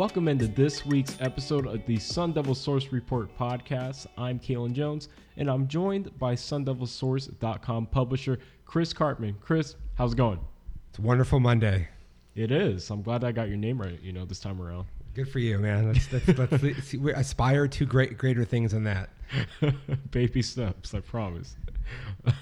Welcome into this week's episode of the Sun Devil Source Report podcast. I'm Kalen Jones, and I'm joined by SunDevilSource.com publisher Chris Karpman. Chris, how's it going? It's a wonderful Monday. It is. I'm glad I got your name right. You know, this time around. Good for you, man. Let's, let's, we aspire to great, greater things than that. Baby steps, I promise.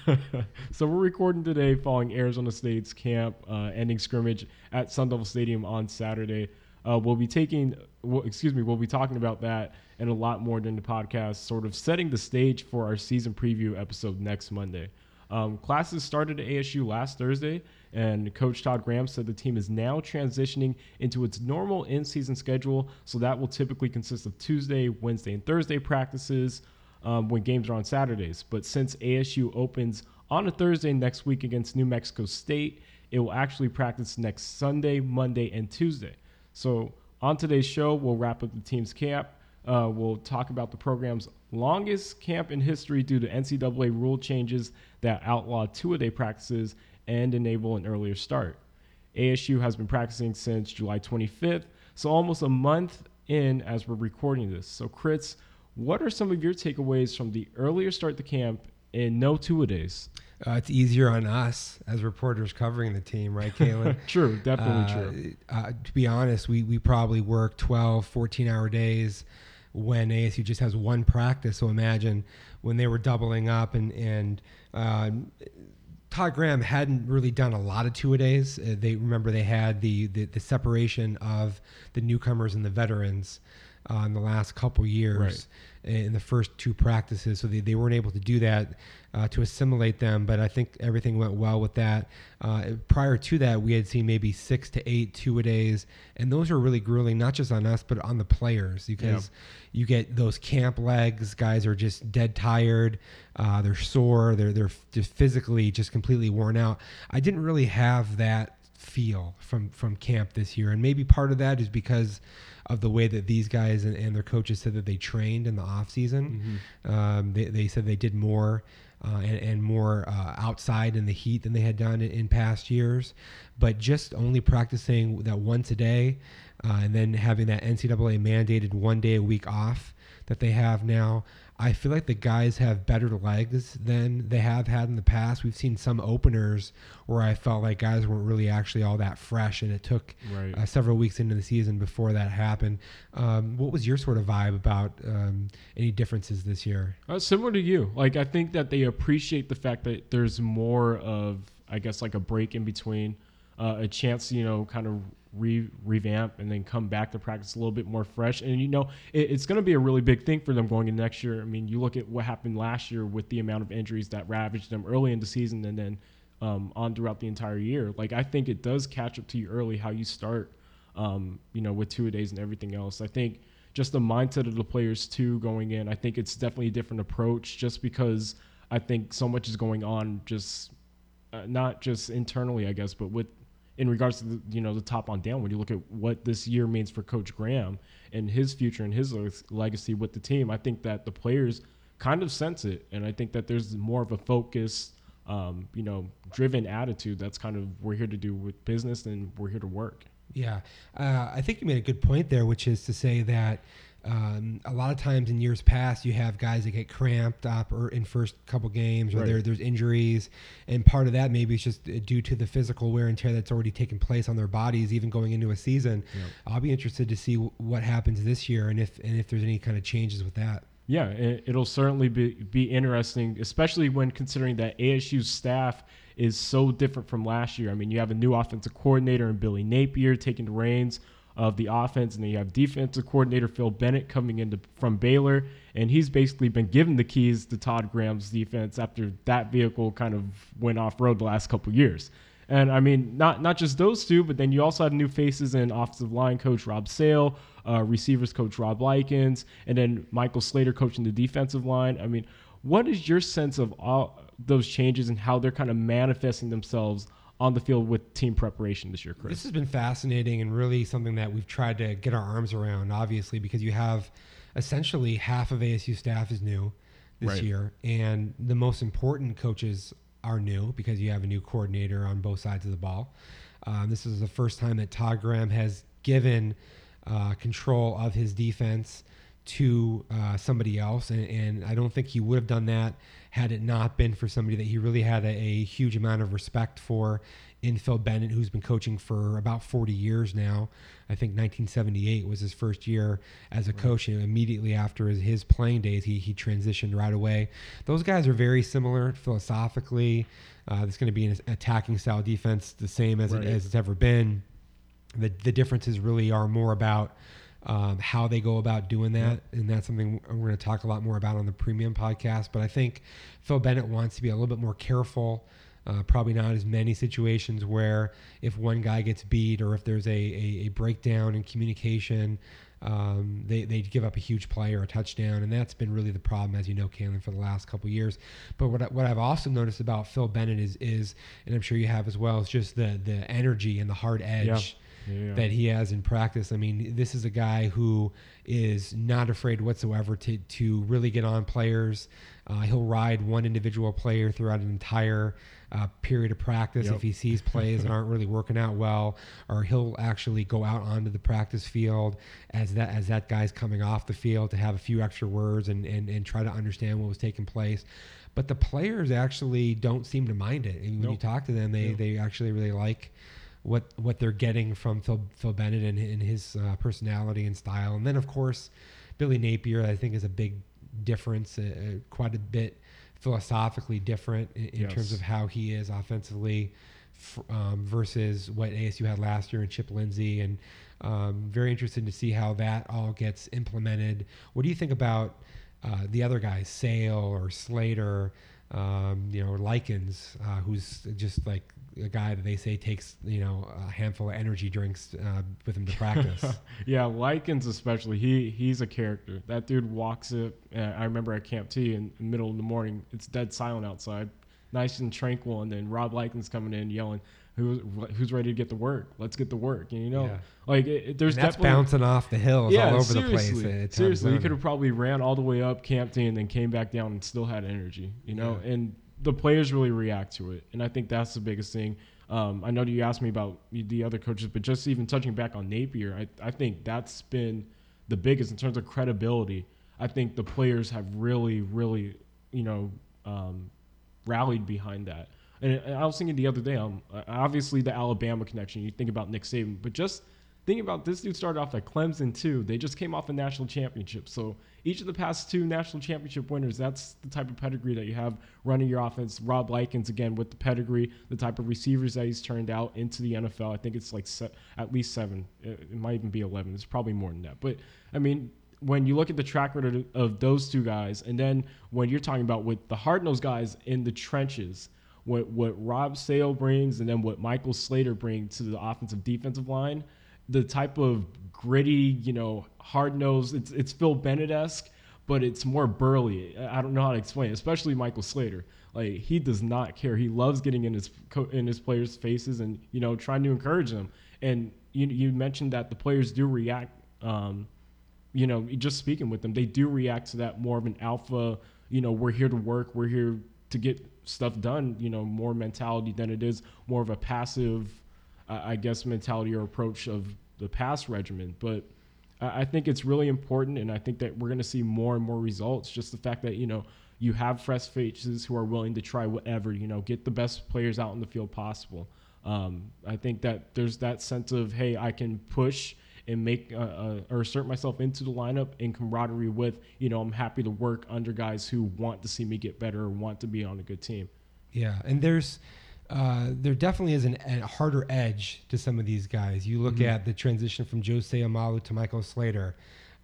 so we're recording today following Arizona State's camp uh, ending scrimmage at Sun Devil Stadium on Saturday. Uh, we'll be taking, well, excuse me, we'll be talking about that and a lot more during the podcast, sort of setting the stage for our season preview episode next Monday. Um, classes started at ASU last Thursday, and Coach Todd Graham said the team is now transitioning into its normal in season schedule. So that will typically consist of Tuesday, Wednesday, and Thursday practices um, when games are on Saturdays. But since ASU opens on a Thursday next week against New Mexico State, it will actually practice next Sunday, Monday, and Tuesday. So on today's show, we'll wrap up the team's camp. Uh, we'll talk about the program's longest camp in history due to NCAA rule changes that outlaw two a day practices and enable an earlier start. ASU has been practicing since July 25th, so almost a month in as we're recording this. So, Chris, what are some of your takeaways from the earlier start to camp and no two a days? Uh, it's easier on us as reporters covering the team, right, Kalen? true, definitely uh, true. Uh, to be honest, we, we probably work 12, 14 hour days when ASU just has one practice. So imagine when they were doubling up and, and uh, Todd Graham hadn't really done a lot of two a days. Uh, they remember they had the, the, the separation of the newcomers and the veterans uh, in the last couple years. Right in the first two practices, so they, they weren't able to do that uh, to assimilate them. But I think everything went well with that. Uh, prior to that, we had seen maybe six to eight two a days, and those are really grueling, not just on us, but on the players because yeah. you get those camp legs. Guys are just dead tired. Uh, they're sore. They're they're just physically just completely worn out. I didn't really have that feel from from camp this year, and maybe part of that is because of the way that these guys and, and their coaches said that they trained in the off season. Mm-hmm. Um, they, they said they did more. Uh, and, and, more uh, outside in the heat than they had done in, in, past years. But just only practicing that once a day uh, and then having that NCAA mandated one day a week off that they have now, I feel like the guys have better legs than they have had in the past. We've seen some openers where I felt like guys weren't really actually all that fresh, and it took right. uh, several weeks into the season before that happened. Um, what was your sort of vibe about um, any differences this year? Uh, similar to you. Like I think that they appreciate the fact that there's more of, I guess, like a break in between, uh, a chance, you know, kind of re- revamp and then come back to practice a little bit more fresh. And you know, it, it's going to be a really big thing for them going into next year. I mean, you look at what happened last year with the amount of injuries that ravaged them early in the season and then um, on throughout the entire year. Like I think it does catch up to you early how you start. Um, you know, with two days and everything else. I think just the mindset of the players too going in. I think it's definitely a different approach just because I think so much is going on just uh, not just internally, I guess, but with in regards to the, you know the top on down when you look at what this year means for coach graham and his future and his legacy with the team i think that the players kind of sense it. And i think that there's more of a focus um, you know driven attitude that's kind of we're here to do with business and we're here to work. Yeah. Uh, i think you made a good point there which is to say that um, a lot of times in years past, you have guys that get cramped up or in first couple games, or right. there, there's injuries, and part of that maybe is just due to the physical wear and tear that's already taken place on their bodies, even going into a season. Yep. I'll be interested to see w- what happens this year and if and if there's any kind of changes with that. Yeah, it'll certainly be be interesting, especially when considering that ASU's staff is so different from last year. I mean, you have a new offensive coordinator and Billy Napier taking the reins of the offense. And then you have defensive coordinator Phil Bennett coming into from Baylor, and he's basically been given the keys to Todd Graham's defense after that vehicle kind of went off road the last couple years. And I mean, not not just those two, but then you also had new faces in offensive line coach Rob Sale, uh, receivers coach Rob Likens, and then Michael Slater coaching the defensive line. I mean, what is your sense of all those changes and how they're kind of manifesting themselves on the field with team preparation this year, Chris? This has been fascinating and really something that we've tried to get our arms around, obviously, because you have essentially half of ASU staff is new this right. year, and the most important coaches are new because you have a new coordinator on both sides of the ball. Um, this is the first time that Todd Graham has given uh, control of his defense to uh, somebody else, and, and, I don't think he would have done that had it not been for somebody that he really had a, a, huge amount of respect for in Phil Bennett, who's been coaching for about 40 years now. I think 1978 was his first year as a coach, and immediately after his, his playing days, he, he transitioned right away. Those guys are very similar philosophically. Uh, there's going to be an attacking style defense, the same as, right. it, as it's ever been. The, the differences really are more about um, how they go about doing that. Yeah. And that's something we're going to talk a lot more about on the premium podcast. But I think Phil Bennett wants to be a little bit more careful. Uh, probably not as many situations where if one guy gets beat or if there's a, a, a breakdown in communication, um, they, they give up a huge play or a touchdown. And that's been really the problem, as you know, Kalen, for the last couple years. But what, I, what I've also noticed about Phil Bennett is, is, and I'm sure you have as well, is just the, the energy and the hard edge. Yeah yeah. that he has in practice. I mean, this is a guy who is not afraid whatsoever to to really get on players. Uh, he'll ride one individual player throughout an entire uh, period of practice yep. if he sees plays that aren't really working out well, or he'll actually go out onto the practice field as that as that guy's coming off the field to have a few extra words and and, and try to understand what was taking place. But the players actually don't seem to mind it. Mean, when nope. you talk to them, they, they actually really like what what they're getting from Phil, Phil Bennett and, and his uh, personality and style. And then of course, Billy Napier, I think, is a big difference, uh, uh quite a bit philosophically different in, in yes. terms of how he is offensively um, versus what ASU had last year and Chip Lindsey. And um, very interested to see how that all gets implemented. What do you think about uh, the other guys, Sale or Slater? Um, you know, Likens, uh, who's just like a guy that they say takes you know a handful of energy drinks uh, with him to practice. yeah, Likens especially. He he's a character. That dude walks it. Uh, I remember at Camp T in the middle of the morning. It's dead silent outside, nice and tranquil, and then Rob Likens coming in yelling. Who's, who's ready to get to work? Let's get to work. And, you know, yeah. like it, it, there's and that's bouncing off the hills yeah, all over the place. seriously, you could have probably ran all the way up Camp T and then came back down and still had energy. You know, yeah. and the players really react to it, and I think that's the biggest thing. Um, I know you asked me about the other coaches, but just even touching back on Napier, I, I think that's been the biggest in terms of credibility. I think the players have really, really, you know, um, rallied behind that. And I was thinking the other day, um, obviously the Alabama connection. You think about Nick Saban, but just Think about this dude started off at Clemson too. They just came off a national championship. So each of the past two national championship winners, that's the type of pedigree that you have running your offense. Rob Likens again with the pedigree, the type of receivers that he's turned out into the NFL. I think it's like se- at least seven. It, might even be eleven. It's probably more than that. But I mean, when you look at the track record of those two guys, and then when you're talking about with the hard nosed guys in the trenches, what what Rob Sale brings, and then what Michael Slater brings to the offensive defensive line the type of gritty, you know, hard nosed. It's it's Phil Bennett esque, but it's more burly. I don't know how to explain, it, especially Michael Slater. Like he does not care. He loves getting in his in his players' faces and you know trying to encourage them. And you you mentioned that the players do react. Um, you know, just speaking with them, they do react to that more of an alpha. You know, we're here to work. We're here to get stuff done. You know, more mentality than it is more of a passive I guess, mentality or approach of the past regimen. But I think it's really important, and I think that we're going to see more and more results. Just the fact that you know you have fresh faces who are willing to try whatever, you know, get the best players out in the field possible. Um, I think that there's that sense of hey, I can push and make uh, uh, or assert myself into the lineup in camaraderie with you know I'm happy to work under guys who want to see me get better or want to be on a good team. Yeah, and there's uh, there definitely is an, a harder edge to some of these guys. You look mm-hmm. at the transition from Joe Seumalo to Michael Slater.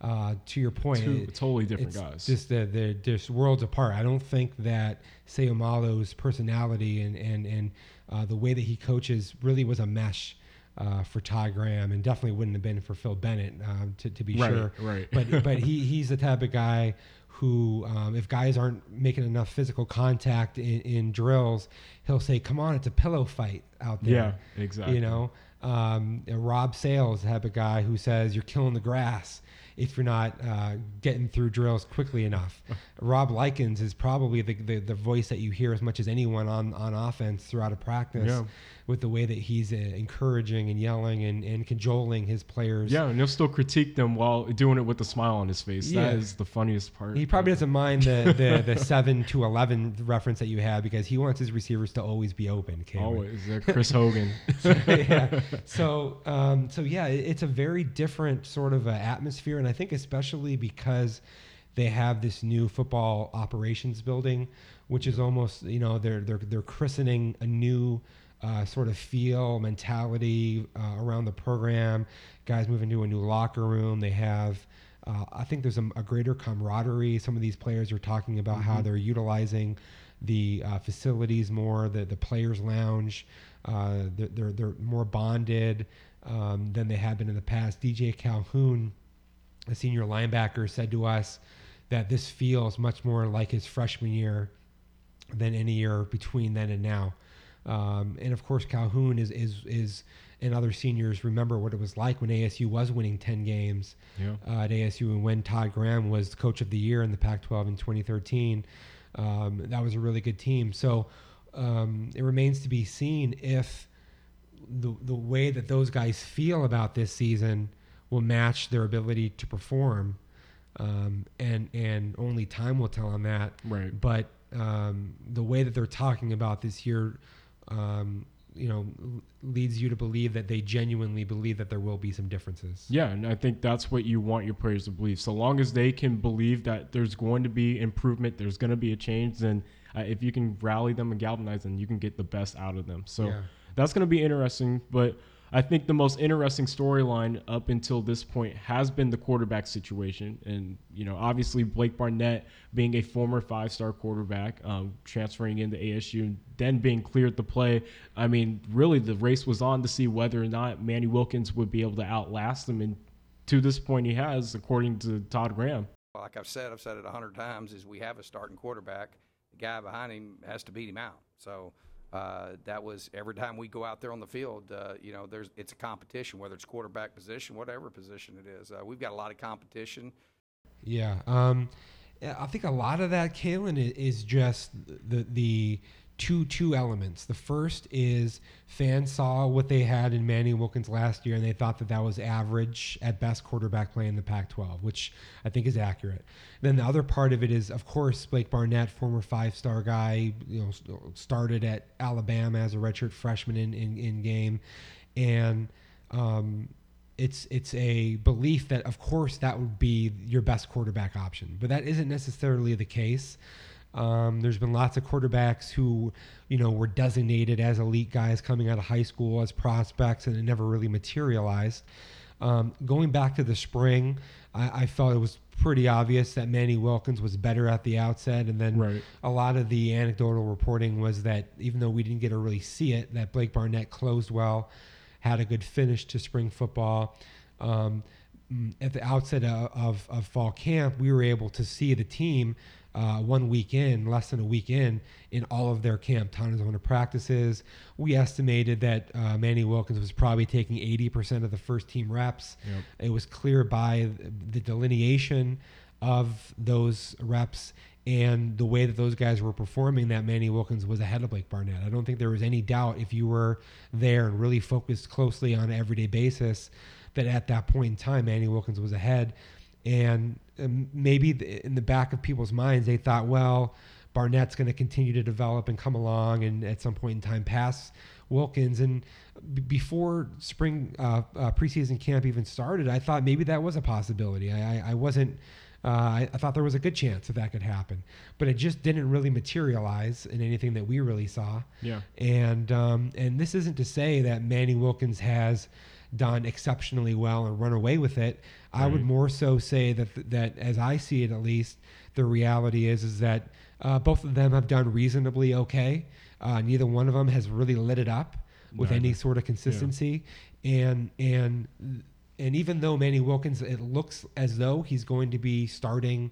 Uh, to your point, Two it, totally different guys. Just the, the just worlds apart. I don't think that Seumalo's personality and and and uh, the way that he coaches really was a mesh. Uh, for Todd Graham, and definitely wouldn't have been for Phil Bennett, uh, to, to be right, sure. Right. But but he he's the type of guy who, um, if guys aren't making enough physical contact in, in, drills, he'll say, "Come on, it's a pillow fight out there." Yeah, exactly. You know, um, Rob Sales, the type of guy who says you're killing the grass if you're not uh, getting through drills quickly enough. Rob Likens is probably the, the, the, voice that you hear as much as anyone on, on offense throughout a practice yeah. With the way that he's uh, encouraging and yelling and, and cajoling his players. Yeah, and he'll still critique them while doing it with a smile on his face. Yeah. That is the funniest part. He probably doesn't mind the, the, the 7 to 11 reference that you had because he wants his receivers to always be open. Always. Chris Hogan. yeah. So, um, so yeah, it's a very different sort of uh, atmosphere and I think especially because they have this new football operations building, which is almost you know they're they're they're christening a new uh, sort of feel mentality uh, around the program. Guys moving into a new locker room. They have. Uh, I think there's a, a, greater camaraderie. Some of these players are talking about mm-hmm. how they're utilizing the uh, facilities more, the the players' lounge. Uh, they're, they're, they're more bonded um, than they have been in the past. DJ Calhoun a senior linebacker, said to us that this feels much more like his freshman year than any year between then and now. Um, and of course, Calhoun is is is and other seniors remember what it was like when ASU was winning 10 games yeah. uh, at ASU and when Todd Graham was coach of the year in the Pac-12 in 2013. Um, that was a really good team. So um, it remains to be seen if the the way that those guys feel about this season will match their ability to perform. Um, and and only time will tell on that. Right. But um, the way that they're talking about this year, um, you know, leads you to believe that they genuinely believe that there will be some differences. Yeah, and I think that's what you want your players to believe. So long as they can believe that there's going to be improvement, there's going to be a change, then uh, if you can rally them and galvanize them, you can get the best out of them. So yeah. that's going to be interesting. But I think the most interesting storyline up until this point has been the quarterback situation. And, you know, obviously Blake Barnett being a former five star quarterback, um, transferring into ASU, and then being cleared to play. I mean, really, the race was on to see whether or not Manny Wilkins would be able to outlast him. And to this point, he has, according to Todd Graham. Like I've said, I've said it a hundred times, is we have a starting quarterback. The guy behind him has to beat him out. So, uh, that was every time we go out there on the field. Uh, you know, there's it's a competition, whether it's quarterback position, whatever position it is. Uh, we've got a lot of competition. Yeah, um, I think a lot of that, Kalen, is just the the two two elements. The first is fans saw what they had in Manny Wilkins last year, and they thought that that was average at best quarterback play in the Pac-12, which I think is accurate. Then the other part of it is, of course, Blake Barnett, former five-star guy, you know, started at Alabama as a redshirt freshman in in, in game, and um, it's it's a belief that of course that would be your best quarterback option, but that isn't necessarily the case. Um, there's been lots of quarterbacks who, you know, were designated as elite guys coming out of high school as prospects, and it never really materialized. Um, going back to the spring, I, I, felt it was pretty obvious that Manny Wilkins was better at the outset, and then right. a lot of the anecdotal reporting was that even though we didn't get to really see it, that Blake Barnett closed well, had a good finish to spring football. Um, at the outset of, of, of, fall camp, we were able to see the team uh, one week in, less than a week in, in all of their Camp Tontozona practices. We estimated that uh, Manny Wilkins was probably taking 80% of the first team reps. Yep. It was clear by the delineation of those reps and the way that those guys were performing that Manny Wilkins was ahead of Blake Barnett. I don't think there was any doubt if you were there and really focused closely on an everyday basis that at that point in time Manny Wilkins was ahead and um, maybe in the back of people's minds they thought well barnett's going to continue to develop and come along and at some point in time pass wilkins and b- before spring uh, uh, preseason camp even started i thought maybe that was a possibility i, I wasn't uh, I, I, thought there was a good chance that that could happen, but it just didn't really materialize in anything that we really saw. Yeah. And um, and this isn't to say that Manny Wilkins has done exceptionally well and run away with it. Right. I would more so say that that as I see it, at least, the reality is is that uh, both of them have done reasonably okay. Uh, neither one of them has really lit it up with any sort of consistency, yeah. and and and even though Manny Wilkins, it looks as though he's going to be starting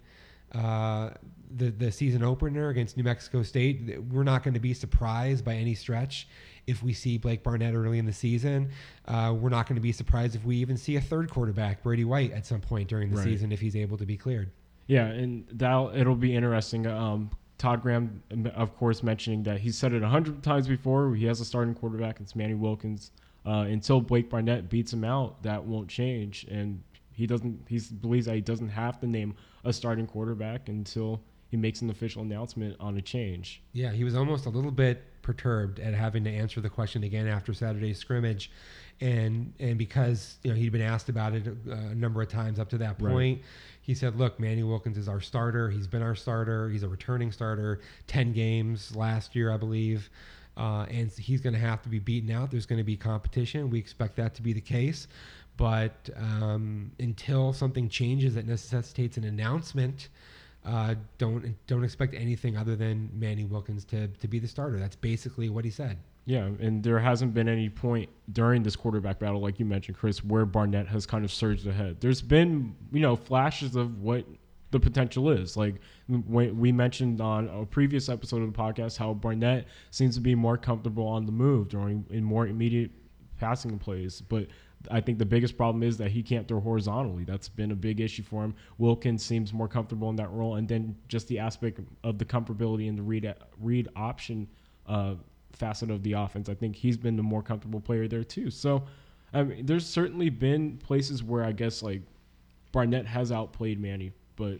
uh, the the season opener against New Mexico State, we're not going to be surprised by any stretch if we see Blake Barnett early in the season. Uh, we're not going to be surprised if we even see a third quarterback, Brady White, at some point during the Right. season if he's able to be cleared. Yeah, and that it'll be interesting. Um, Todd Graham, of course, mentioning that he's said it a hundred times before. He has a starting quarterback. It's Manny Wilkins. Uh, until Blake Barnett beats him out, that won't change. And he doesn't. He believes that he doesn't have to name a starting quarterback until he makes an official announcement on a change. Yeah, he was almost a little bit perturbed at having to answer the question again after Saturday's scrimmage, and and because you know he'd been asked about it a, a number of times up to that Right. point, he said, "Look, Manny Wilkins is our starter. He's been our starter. He's a returning starter. Ten games last year, I believe." Uh, and he's going to have to be beaten out. There's going to be competition. We expect that to be the case. But um, until something changes that necessitates an announcement, uh, don't don't expect anything other than Manny Wilkins to, to be the starter. That's basically what he said. Yeah, and there hasn't been any point during this quarterback battle, like you mentioned, Chris, where Barnett has kind of surged ahead. There's been, you know, flashes of what the potential is. Like we mentioned on a previous episode of the podcast, how Barnett seems to be more comfortable on the move during in more immediate passing plays, but. I think the biggest problem is that he can't throw horizontally. That's been a big issue for him. Wilkins seems more comfortable in that role, and then just the aspect of the comfortability in the read read option uh, facet of the offense. I think he's been the more comfortable player there too. So, I mean, there's certainly been places where I guess like Barnett has outplayed Manny, but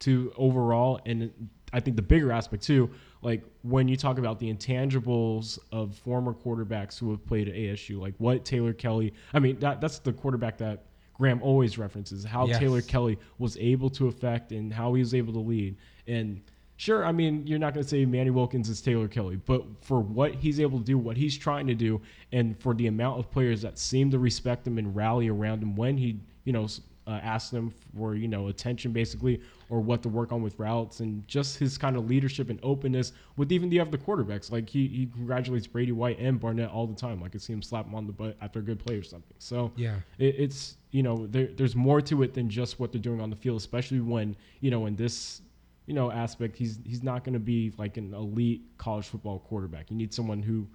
to overall, and I think the bigger aspect too, like when you talk about the intangibles of former quarterbacks who have played at ASU, like what Taylor Kelly, I mean, that that's the quarterback that Graham always references, how Yes. Taylor Kelly was able to affect and how he was able to lead. And sure, I mean, you're not going to say Manny Wilkins is Taylor Kelly, but for what he's able to do, what he's trying to do, and for the amount of players that seem to respect him and rally around him when he, you know, uh, them for, you know, attention basically, or what to work on with routes, and just his kind of leadership and openness with even the other quarterbacks. Like he, he congratulates Brady White and Barnett all the time. Like I see him slap him on the butt after a good play or something. So Yeah. it, it's you know there, there's more to it than just what they're doing on the field, especially when you know in this you know aspect he's he's not going to be like an elite college football quarterback. You need someone who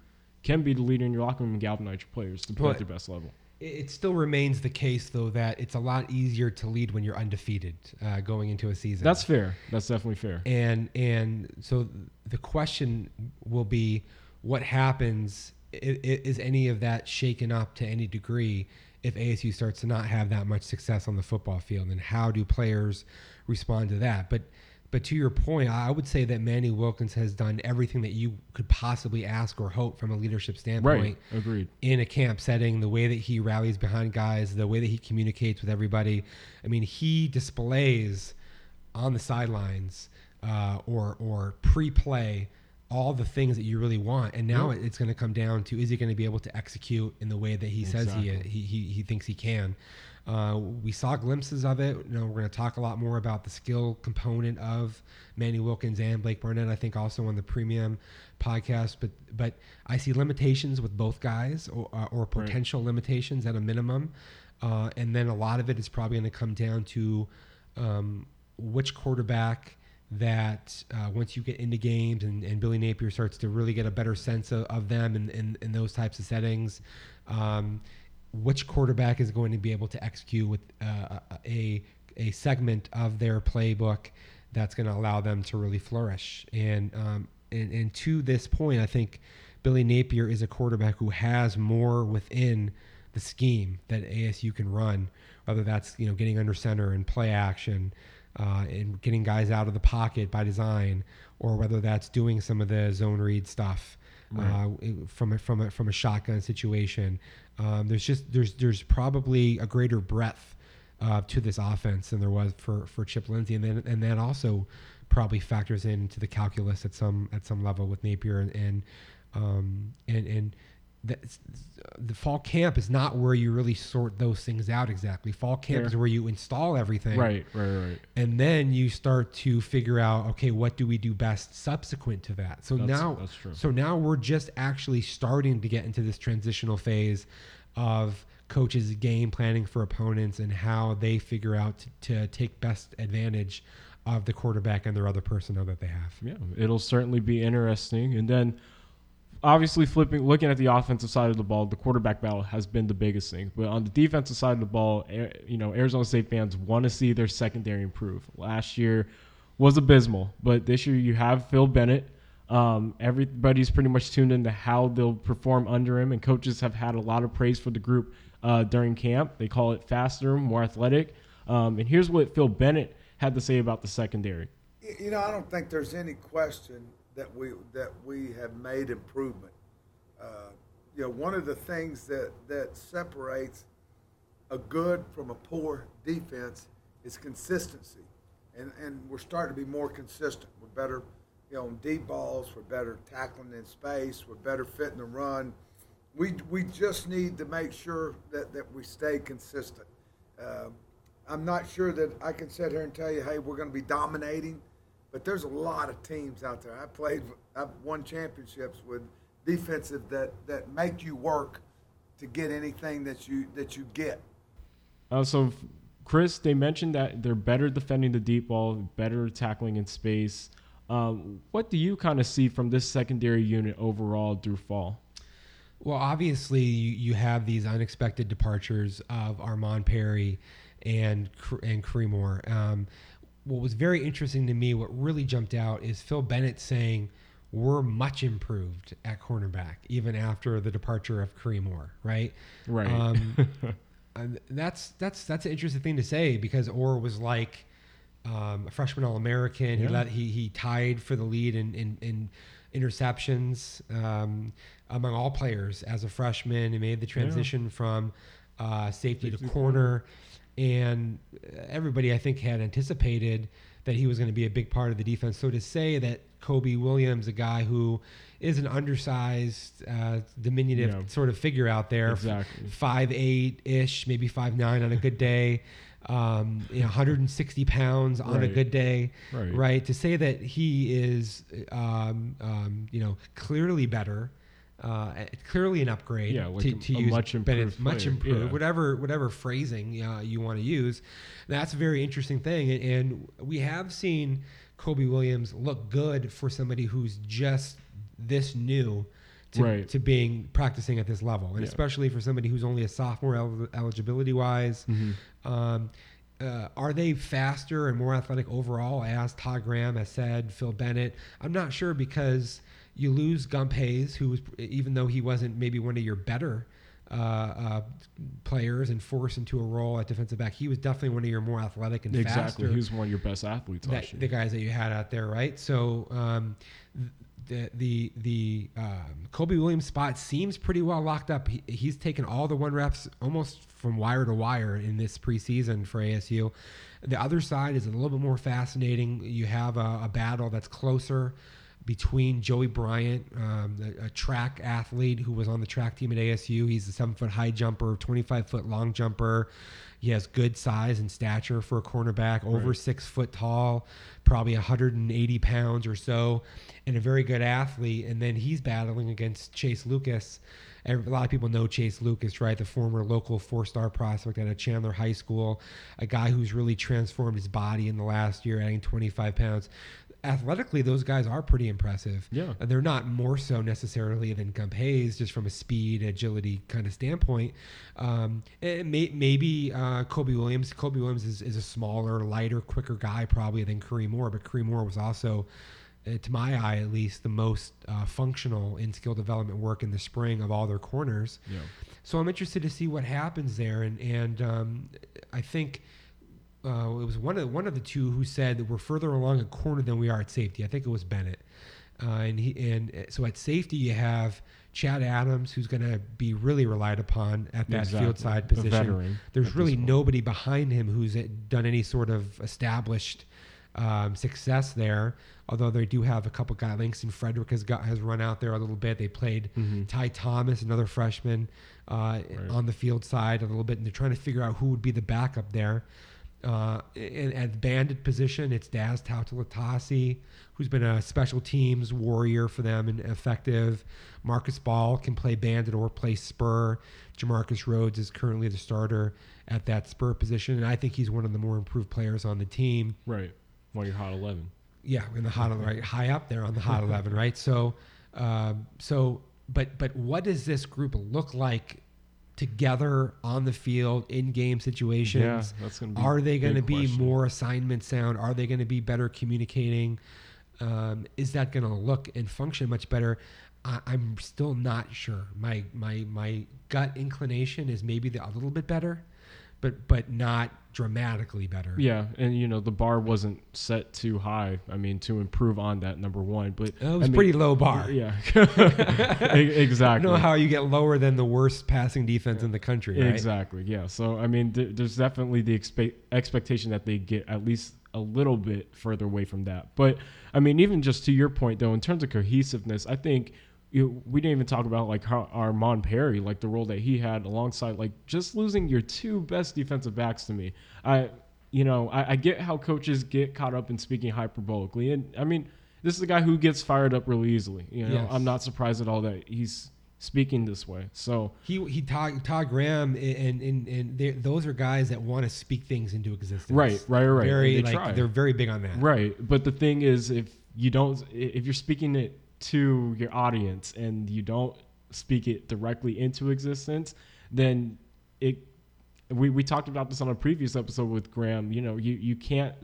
can be the leader in your locker room and galvanize your players to play But- at their best level. It still remains the case, though, that it's a lot easier to lead when you're undefeated uh, going into a season. That's fair. That's definitely fair. and and so the question will be, what happens? Is any of that shaken up to any degree if ASU starts to not have that much success on the football field, and how do players respond to that? But but to your point, I would say that Manny Wilkins has done everything that you could possibly ask or hope from a leadership standpoint Right. Agreed. in a camp setting, the way that he rallies behind guys, the way that he communicates with everybody. I mean, he displays on the sidelines uh, or or pre-play all the things that you really want. And now it's going to come down to is he going to be able to execute in the way that he says he, he he he thinks he can. Uh, we saw glimpses of it. You know, we're going to talk a lot more about the skill component of Manny Wilkins and Blake Barnett. I think also on the premium podcast. But but I see limitations with both guys, or, uh, or potential limitations at a minimum. Uh, and then a lot of it is probably going to come down to um, which quarterback that uh, once you get into games and, and Billy Napier starts to really get a better sense of, of them in, in, in those types of settings, um, which quarterback is going to be able to execute with uh, a, a segment of their playbook that's going to allow them to really flourish. And, um, and, and to this point, I think Billy Napier is a quarterback who has more within the scheme that ASU can run, whether that's you know getting under center and play action, uh, and getting guys out of the pocket by design, or whether that's doing some of the zone read stuff uh, from a, from a, from a shotgun situation. Um, there's just there's there's probably a greater breadth uh, to this offense than there was for for Chip Lindsey, and then and that also probably factors into the calculus at some at some level with Napier and and um, and, and the, the fall camp is not where you really sort those things out exactly. Fall camp Fair. is where you install everything, Right. Right. Right. and then you start to figure out okay what do we do best subsequent to that so That's- now that's so now we're just actually starting to get into this transitional phase of coaches game planning for opponents and how they figure out to, to take best advantage of the quarterback and their other personnel that they have. Yeah, it'll certainly be interesting. And then obviously flipping looking at the offensive side of the ball, the quarterback battle has been the biggest thing. But on the defensive side of the ball, you know, Arizona State fans want to see their secondary improve. Last year was abysmal, but this year you have Phil Bennett. Um, everybody's pretty much tuned into how they'll perform under him, and coaches have had a lot of praise for the group uh, during camp. They call it faster, more athletic. Um, and here's what Phil Bennett had to say about the secondary. You know, I don't think there's any question that we that we have made improvement. Uh, you know, one of the things that that separates a good from a poor defense is consistency, and and we're starting to be more consistent. We're better, you know, on deep balls. We're better tackling in space. We're better fitting the run. We we just need to make sure that that we stay consistent. Uh, I'm not sure that I can sit here and tell you, hey, we're going to be dominating but there's a lot of teams out there. I played, I've won championships with defensive that, that make you work to get anything that you that you get. Uh, so, Chris, they mentioned that they're better defending the deep ball, better tackling in space. Um, what do you kind of see from this secondary unit overall through fall? Well, obviously, you, you have these unexpected departures of Armand Perry and and Kareem Orr. Um, what was very interesting to me, what really jumped out, is Phil Bennett saying we're much improved at cornerback, even after the departure of Kareem Orr, right? Right. Um, that's that's that's an interesting thing to say because Orr was like um, a freshman All American. Yeah. He let he he tied for the lead in in, in interceptions um, among all players as a freshman. He made the transition yeah. from uh, safety to corner and everybody I think had anticipated that he was going to be a big part of the defense. So to say that Kobe Williams, a guy who is an undersized, uh, diminutive yeah. sort of figure out there, exactly. five eight ish, maybe five nine on a good day. Um, you know, 160 pounds on right. a good day, right. right. To say that he is, um, um, you know, clearly better uh, clearly an upgrade yeah, to, to use much improved, much improved, yeah. whatever whatever phrasing uh, you want to use. That's a very interesting thing, and, and, we have seen Kobe Williams look good for somebody who's just this new. To, right. to being practicing at this level, and yeah. especially for somebody who's only a sophomore el- eligibility wise, mm-hmm. um, uh, are they faster and more athletic overall, as Todd Graham has said, Phil Bennett? I'm not sure because you lose Gump Hayes, who was even though he wasn't maybe one of your better uh, uh, players and forced into a role at defensive back, he was definitely one of your more athletic and exactly. faster. He was one of your best athletes. That, the guys that you had out there, right? So. Um, the the the um, Kobe Williams spot seems pretty well locked up. He, he's taken all the one reps almost from wire to wire in this preseason for ASU. The other side is a little bit more fascinating. You have a, a battle that's closer between Joey Bryant, um, a, a, track athlete who was on the track team at ASU. He's a seven foot high jumper, 25 foot long jumper. He has good size and stature for a cornerback, over right. six foot tall, probably 180 pounds or so, and a very good athlete. And then he's battling against Chase Lucas. A lot of people know Chase Lucas, right? The former local four star prospect out of Chandler High School, a guy who's really transformed his body in the last year, adding 25 pounds athletically, those guys are pretty impressive. Yeah. And they're not more so necessarily than Gump Hayes, just from a speed, agility kind of standpoint. Um, may, maybe uh, Kobe Williams. Kobe Williams is, is a smaller, lighter, quicker guy probably than Kareem Orr, but Kareem Orr was also. Uh, to my eye, at least, the most uh, functional in skill development work in the spring of all their corners. Yeah. So I'm interested to see what happens there, and and um, I think uh, it was one of one of the two who said that we're further along at corner than we are at safety. I think it was Bennett, uh, and he and uh, so at safety you have Chad Adams, who's going to be really relied upon at that exactly. field side position. There's really nobody behind him who's uh, done any sort of established um, success there. Although they do have a couple guys, Langston Frederick has got has run out there a little bit. They played mm-hmm. Ty Thomas, another freshman, uh, right. on the field side a little bit, and they're trying to figure out who would be the backup there. Uh, in, at bandit position, it's Daz Tautalatasi, who's been a special teams warrior for them and effective. Marcus Ball can play bandit or play spur. Jamarcus Rhodes is currently the starter at that spur position, and I think he's one of the more improved players on the team. Right. One of your hot eleven. Yeah, in the hot right high up there on the hot eleven, right? So, uh, so but but what does this group look like together on the field in game situations? Yeah, that's gonna be Are they going to be question. more assignment sound? Are they going to be better communicating? Um, is that going to look and function much better? I, I'm still not sure. My my my gut inclination is maybe a little bit better, but but not dramatically better. Yeah, and you know the bar wasn't set too high. I mean, to improve on that, number one. But It was I mean, pretty low bar. Yeah, exactly. know how you get lower than the worst passing defense in the country, right? Exactly. Yeah. So I mean, th- there's definitely the expe- expectation that they get at least a little bit further away from that. But I mean, even just to your point though, in terms of cohesiveness, I think you we didn't even talk about like how Armand Perry, like the role that he had alongside like just losing your two best defensive backs to me. I you know I, I get how coaches get caught up in speaking hyperbolically, and I mean. This is a guy who gets fired up really easily. You know, Yes. I'm not surprised at all that he's speaking this way. So He he Todd, Todd Graham and and and those are guys that want to speak things into existence. Right, right, right. Very they like try. they're very big on that. Right, but the thing is, if you don't, if you're speaking it to your audience and you don't speak it directly into existence, then it. We we talked about this on a previous episode with Graham. You know, you you can't.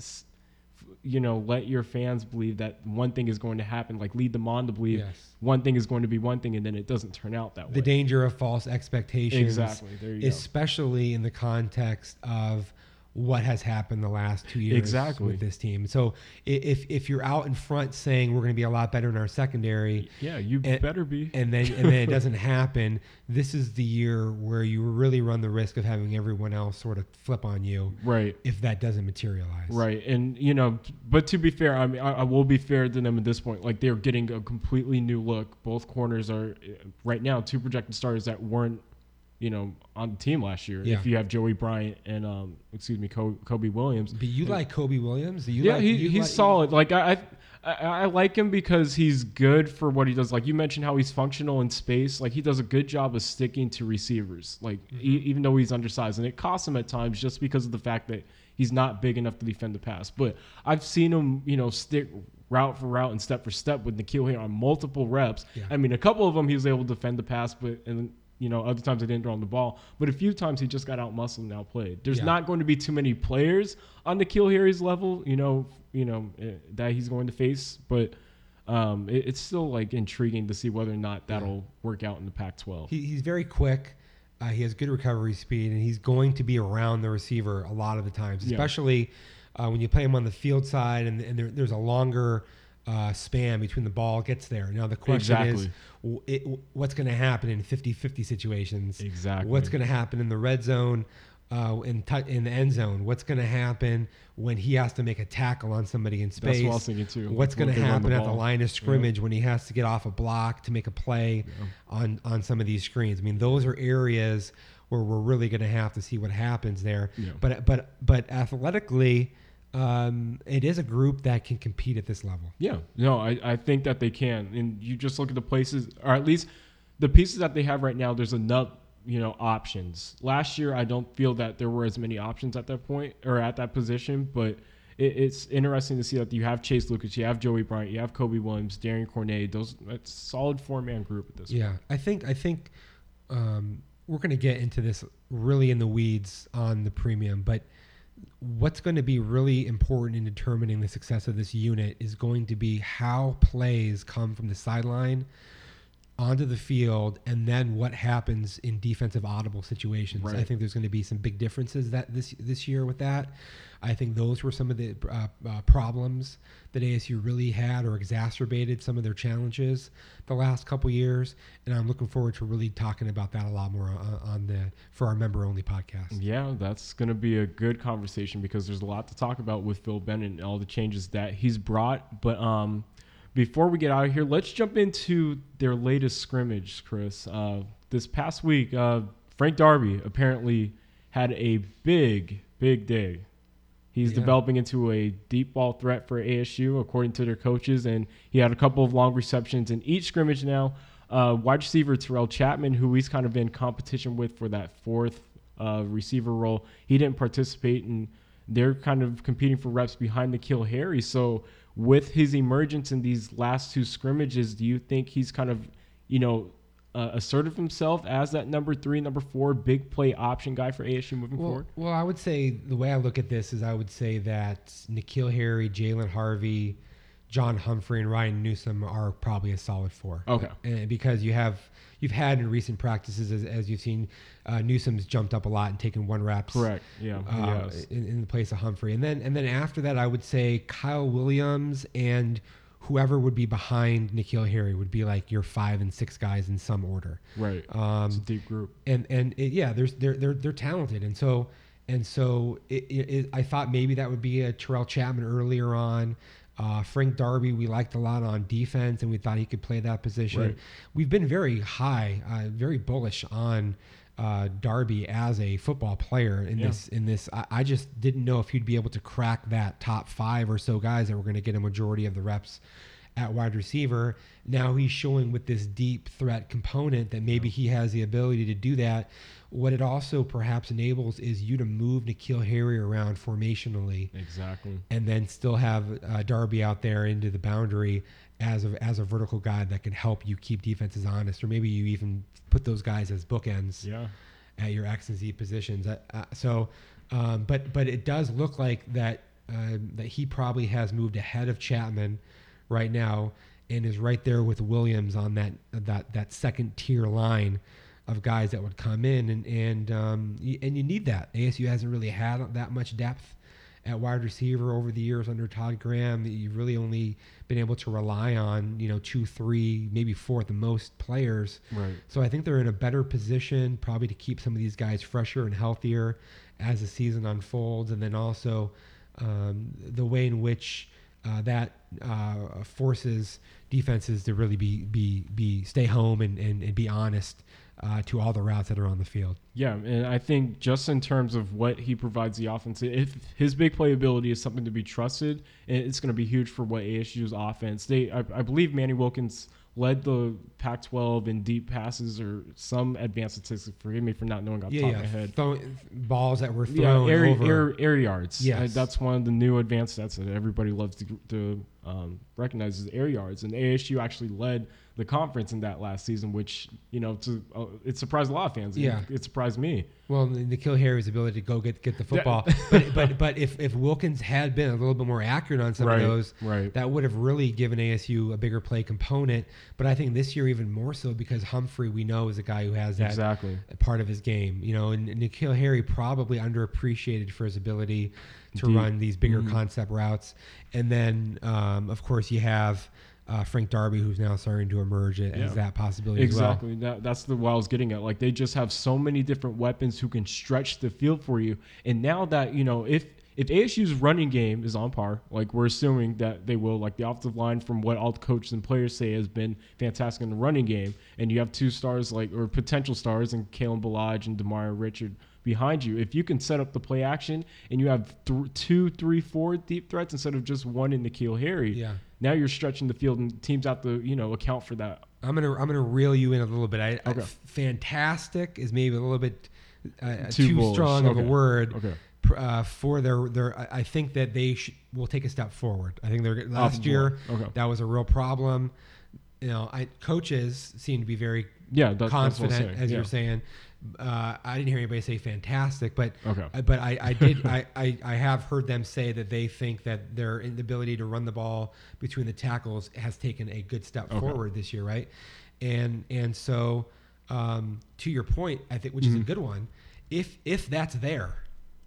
You know, let your fans believe that one thing is going to happen. Like lead them on to believe Yes. one thing is going to be one thing, and then it doesn't turn out that The way. The danger of false expectations. Exactly. There you go. especially in the context of what has happened the last two years Exactly. with this team. So if if you're out in front saying we're going to be a lot better in our secondary, Yeah, you and- better be. and then and then it doesn't happen. This is the year where you really run the risk of having everyone else sort of flip on you right. if that doesn't materialize. Right, and you know, but to be fair, I mean, I, I will be fair to them at this point. Like they're getting a completely new look. Both corners are uh, right now two projected starters that weren't, you know, on the team last year. Yeah. If you have Joey Bryant and um, excuse me, Kobe, Kobe Williams. But you like Kobe Williams? You yeah, like, he, he's like- solid. Like I, I, I like him because he's good for what he does. Like you mentioned, how he's functional in space. Like he does a good job of sticking to receivers. Like Mm-hmm. e- even though he's undersized, and it costs him at times just because of the fact that he's not big enough to defend the pass. But I've seen him, you know, stick route for route and step for step with N'Keal Harry on multiple reps. Yeah. I mean, a couple of them he was able to defend the pass, but and you know other times he didn't throw him the ball. But a few times he just got out muscled and outplayed. There's Yeah. not going to be too many players on N'Keal Harry's level, you know, you know eh, that he's going to face, but. Um, it, it's still like intriguing to see whether or not that'll work out in the Pac-12. He, he's very quick. Uh, he has good recovery speed, and he's going to be around the receiver a lot of the times, Yeah. especially uh, when you play him on the field side and, and there, there's a longer uh, span between the ball gets there. Now, the question is w- it, what's going to happen in 50 50 situations? Exactly. What's going to happen in the red zone? Uh, in, tou in the end zone, what's going to happen when he has to make a tackle on somebody in space? That's what I was thinking too. What's going to run the happen at the line of scrimmage when he has to get off a block to make a play on on some of these screens. I mean, those are areas where we're really going to have to see what happens there. Yeah. But but but athletically, um, it is a group that can compete at this level. Yeah, no, I, I think that they can. And you just look at the places, or at least the pieces that they have right now, there's enough, you know, options. Last year, I don't feel that there were as many options at that point or at that position, but it, it's interesting to see that you have Chase Lucas, you have Joey Bryant, you have Kobe Williams, Darian Cornet. Those that's a solid four man group at this Yeah, I think I think um, we're going to get into this really in the weeds on the premium, but what's going to be really important in determining the success of this unit is going to be how plays come from the sideline onto the field and then what happens in defensive audible situations. I think there's going to be some big differences that this this year with that. I think those were some of the uh, uh, problems that ASU really had or exacerbated some of their challenges the last couple years, and I'm looking forward to really talking about that a lot more on, on the for our member only podcast. Yeah, that's going to be a good conversation because there's a lot to talk about with Phil Bennett and all the changes that he's brought. But um, before we get out of here, let's jump into their latest scrimmage, Chris. Uh, this past week, uh, Frank Darby apparently had a big, big day. He's Yeah. developing into a deep ball threat for ASU, according to their coaches, and he had a couple of long receptions in each scrimmage now. Uh, wide receiver Terrell Chapman, who he's kind of in competition with for that fourth uh, receiver role, he didn't participate in they're kind of competing for reps behind N'Keal Harry. So with his emergence in these last two scrimmages, do you think he's kind of, you know, uh, assertive himself as that number three, number four, big play option guy for ASU moving Well, forward? well, I would say the way I look at this is I would say that N'Keal Harry, Jalen Harvey, John Humphrey, and Ryan Newsom are probably a solid four. Okay. And because you have you've had in recent practices, as, as you've seen, uh, Newsom's jumped up a lot and taken one reps. Correct. Yeah. Uh, yes. in, in the place of Humphrey, and then and then after that, I would say Kyle Williams and whoever would be behind N'Keal Harry would be like your five and six guys in some order. Right. Um, it's a deep group. and and it, yeah, there's they're they're they're talented, and so and so it, it, I thought maybe that would be a Terrell Chapman earlier on. Uh, Frank Darby, we liked a lot on defense, and we thought he could play that position. Right. We've been very high, uh, very bullish on uh, Darby as a football player in Yeah. this. In this, I, I just didn't know if he'd be able to crack that top five or so guys that were going to get a majority of the reps at wide receiver. Now he's showing with this deep threat component that maybe he has the ability to do that. What it also perhaps enables is you to move N'Keal Harry around formationally Exactly. and then still have uh, Darby out there into the boundary as a, as a vertical guy that can help you keep defenses honest, or maybe you even put those guys as bookends Yeah. at your X and Z positions. Uh, uh, so, um, but but it does look like that uh, that he probably has moved ahead of Chapman right now and is right there with Williams on that that that second tier line of guys that would come in and and um, and you need that. ASU hasn't really had that much depth at wide receiver over the years under Todd Graham. You've really only been able to rely on you know two, three, maybe four at the most players. Right. So I think they're in a better position probably to keep some of these guys fresher and healthier as the season unfolds, and then also um, the way in which uh, that uh, forces defenses to really be be be stay home and and, and be honest uh, to all the routes that are on the field. Yeah, and I think just in terms of what he provides the offense, if his big playability is something to be trusted, it's going to be huge for what ASU's offense. They, I, I believe, Manny Wilkins led the Pac-12 in deep passes or some advanced statistics. Forgive me for not knowing off the Yeah, top yeah. of my head. Throw, balls that were Yeah, thrown air, over. air, air yards. Yes. Uh, that's one of the new advanced stats that everybody loves to, to um, recognize as air yards. And ASU actually led the conference in that last season, which you know, to, uh, it surprised a lot of fans. It- Yeah. it, surprised me. Well, N'Keal Harry's ability to go get get the football, but but but if, if Wilkins had been a little bit more accurate on some Right, of those, right. that would have really given ASU a bigger play component. But I think this year even more so because Humphrey we know is a guy who has that Exactly. part of his game. You know, and N'Keal Harry probably underappreciated for his ability to Deep. run these bigger Mm-hmm. concept routes. And then of of course you have. Uh, Frank Darby, who's now starting to emerge as Yeah. that possibility as well. Exactly. That, that's the what I was getting at. Like they just have so many different weapons who can stretch the field for you. And now that you know, if if ASU's running game is on par, like we're assuming that they will, like the offensive line, from what all the coaches and players say, has been fantastic in the running game, and you have two stars like or potential stars in Kalen Ballage and Demario Richard behind you. If you can set up the play action and you have th- two, three, four deep threats instead of just one in N'Keal Harry, Yeah. now you're stretching the field and teams have to you know account for that I'm gonna I'm gonna reel you in a little bit. I, I- fantastic is maybe a little bit uh, Too too, bullish. strong of a word. Okay. Uh, for their their, I think that they sh- will take a step forward. I think they're last year. Okay. that was a real problem. You know, I coaches seem to be very Yeah, that, that's confident, as yeah. you're saying. Uh, I didn't hear anybody say fantastic, but Okay. uh, but I, I did I, I, I have heard them say that they think that their inability to run the ball between the tackles has taken a good step Okay. forward this year, right? And and so um, to your point, I think which is a good one. If if that's there,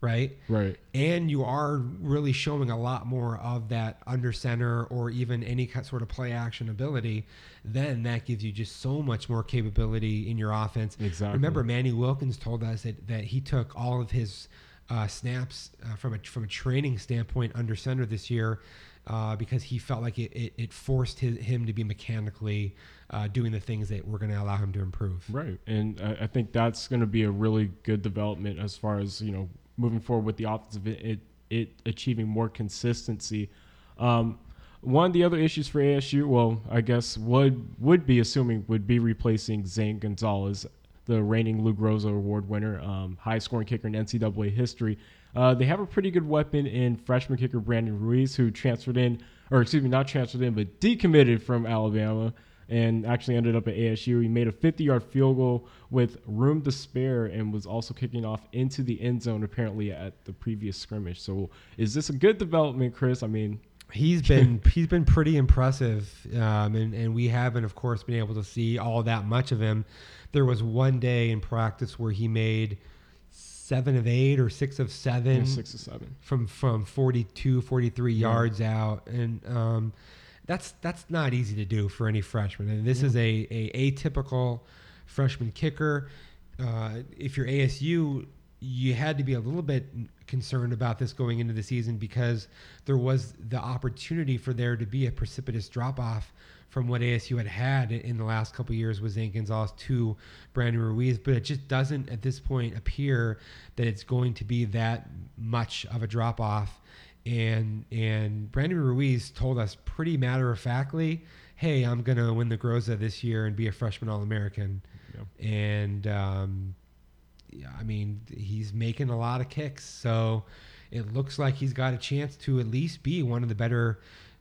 right? Right. and you are really showing a lot more of that under center or even any sort of play action ability, then that gives you just so much more capability in your offense. Exactly. Remember, Manny Wilkins told us that, that he took all of his uh, snaps uh, from a from a training standpoint under center this year. Uh, because he felt like it, it, it forced his, him to be mechanically uh, doing the things that were going to allow him to improve. Right. And I, I think that's going to be a really good development as far as, you know, moving forward with the offensive, it, it, it achieving more consistency. Um, one of the other issues for ASU, well, I guess would would be assuming would be replacing Zane Gonzalez. the reigning Lou Groza Award winner, um, high scoring kicker in NCAA history. Uh, they have a pretty good weapon in freshman kicker Brandon Ruiz, who transferred in, or excuse me, not transferred in, but decommitted from Alabama and actually ended up at ASU. He made a 50 yard field goal with room to spare and was also kicking off into the end zone apparently at the previous scrimmage. So is this a good development, Chris? I mean, he's been he's been pretty impressive, um, and and we haven't, of course, been able to see all that much of him. There was one day in practice where he made seven of eight or six of seven, yeah, six of seven from from 42, 43 yeah. yards out, and um, that's that's not easy to do for any freshman. And this yeah. is a, a atypical freshman kicker. Uh, if you're ASU, you had to be a little bit concerned about this going into the season because there was the opportunity for there to be a precipitous drop off from what ASU had had in the last couple years with Zane Gonzalez to Brandon Ruiz, but it just doesn't at this point appear that it's going to be that much of a drop off. And and Brandon Ruiz told us pretty matter of factly, "Hey, I'm gonna win the Groza this year and be a freshman All American." Yeah. And um, yeah, I mean, he's making a lot of kicks, so it looks like he's got a chance to at least be one of the better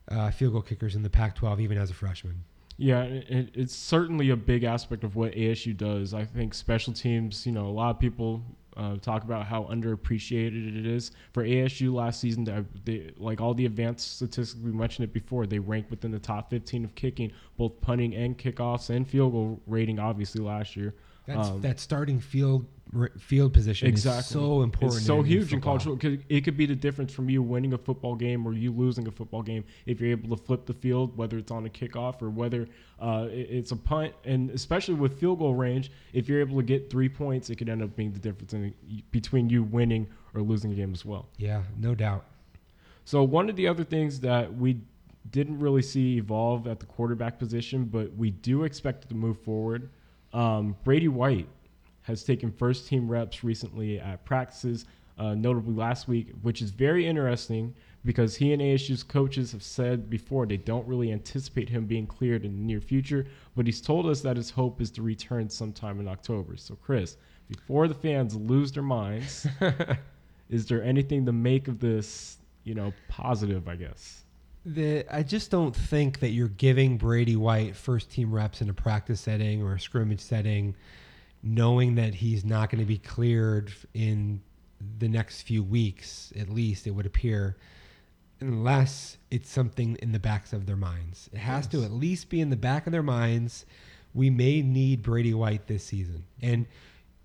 uh, field goal kickers in the Pac-12, even as a freshman. Yeah, it, it's certainly a big aspect of what ASU does. I think special teams, you know, a lot of people uh, talk about how underappreciated it is for ASU last season. They, they, like all the advanced statistics, we mentioned it before, they ranked within the top 15 of kicking, both punting and kickoffs and field goal rating, obviously, last year. That's um, that starting field field position exactly. is so important. It's so huge in, in college football. It could be the difference from you winning a football game or you losing a football game if you're able to flip the field, whether it's on a kickoff or whether uh, it's a punt. And especially with field goal range, if you're able to get three points, it could end up being the difference in, between you winning or losing a game as well. Yeah, no doubt. So one of the other things that we didn't really see evolve at the quarterback position, but we do expect it to move forward – um, Brady White has taken first team reps recently at practices, uh, notably last week, which is very interesting because he and ASU's coaches have said before they don't really anticipate him being cleared in the near future, but he's told us that his hope is to return sometime in October. So, Chris, before the fans lose their minds, is there anything to make of this, you know, positive, I guess? the I just don't think that you're giving Brady White first team reps in a practice setting or a scrimmage setting, knowing that he's not going to be cleared in the next few weeks, at least it would appear, unless it's something in the backs of their minds. It has yes. to at least be in the back of their minds. We may need Brady White this season, and. Uh,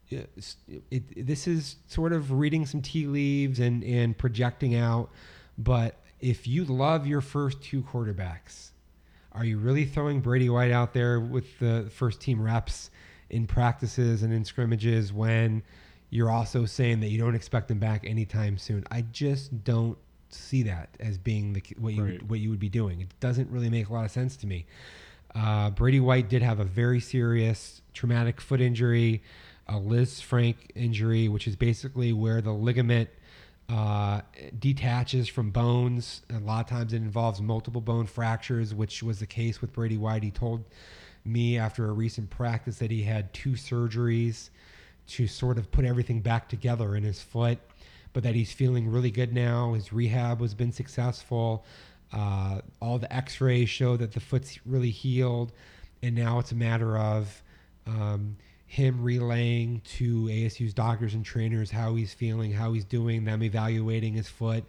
it, it, this is sort of reading some tea leaves and, and projecting out, but if you love your first two quarterbacks, are you really throwing Brady White out there with the first team reps in practices and in scrimmages when you're also saying that you don't expect him back anytime soon? I just don't see that as being the what you right. what you would be doing. It doesn't really make a lot of sense to me. Uh, Brady White did have a very serious traumatic foot injury, a Liz Lisfranc injury, which is basically where the ligament uh, detaches from bones. A lot of times it involves multiple bone fractures, which was the case with Brady White. He told me after a recent practice that he had two surgeries to sort of put everything back together in his foot, but that he's feeling really good now. His rehab has been successful. Uh, all the x rays show that the foot's really healed. And now it's a matter of um, him relaying to ASU's doctors and trainers how he's feeling, how he's doing, them evaluating his foot,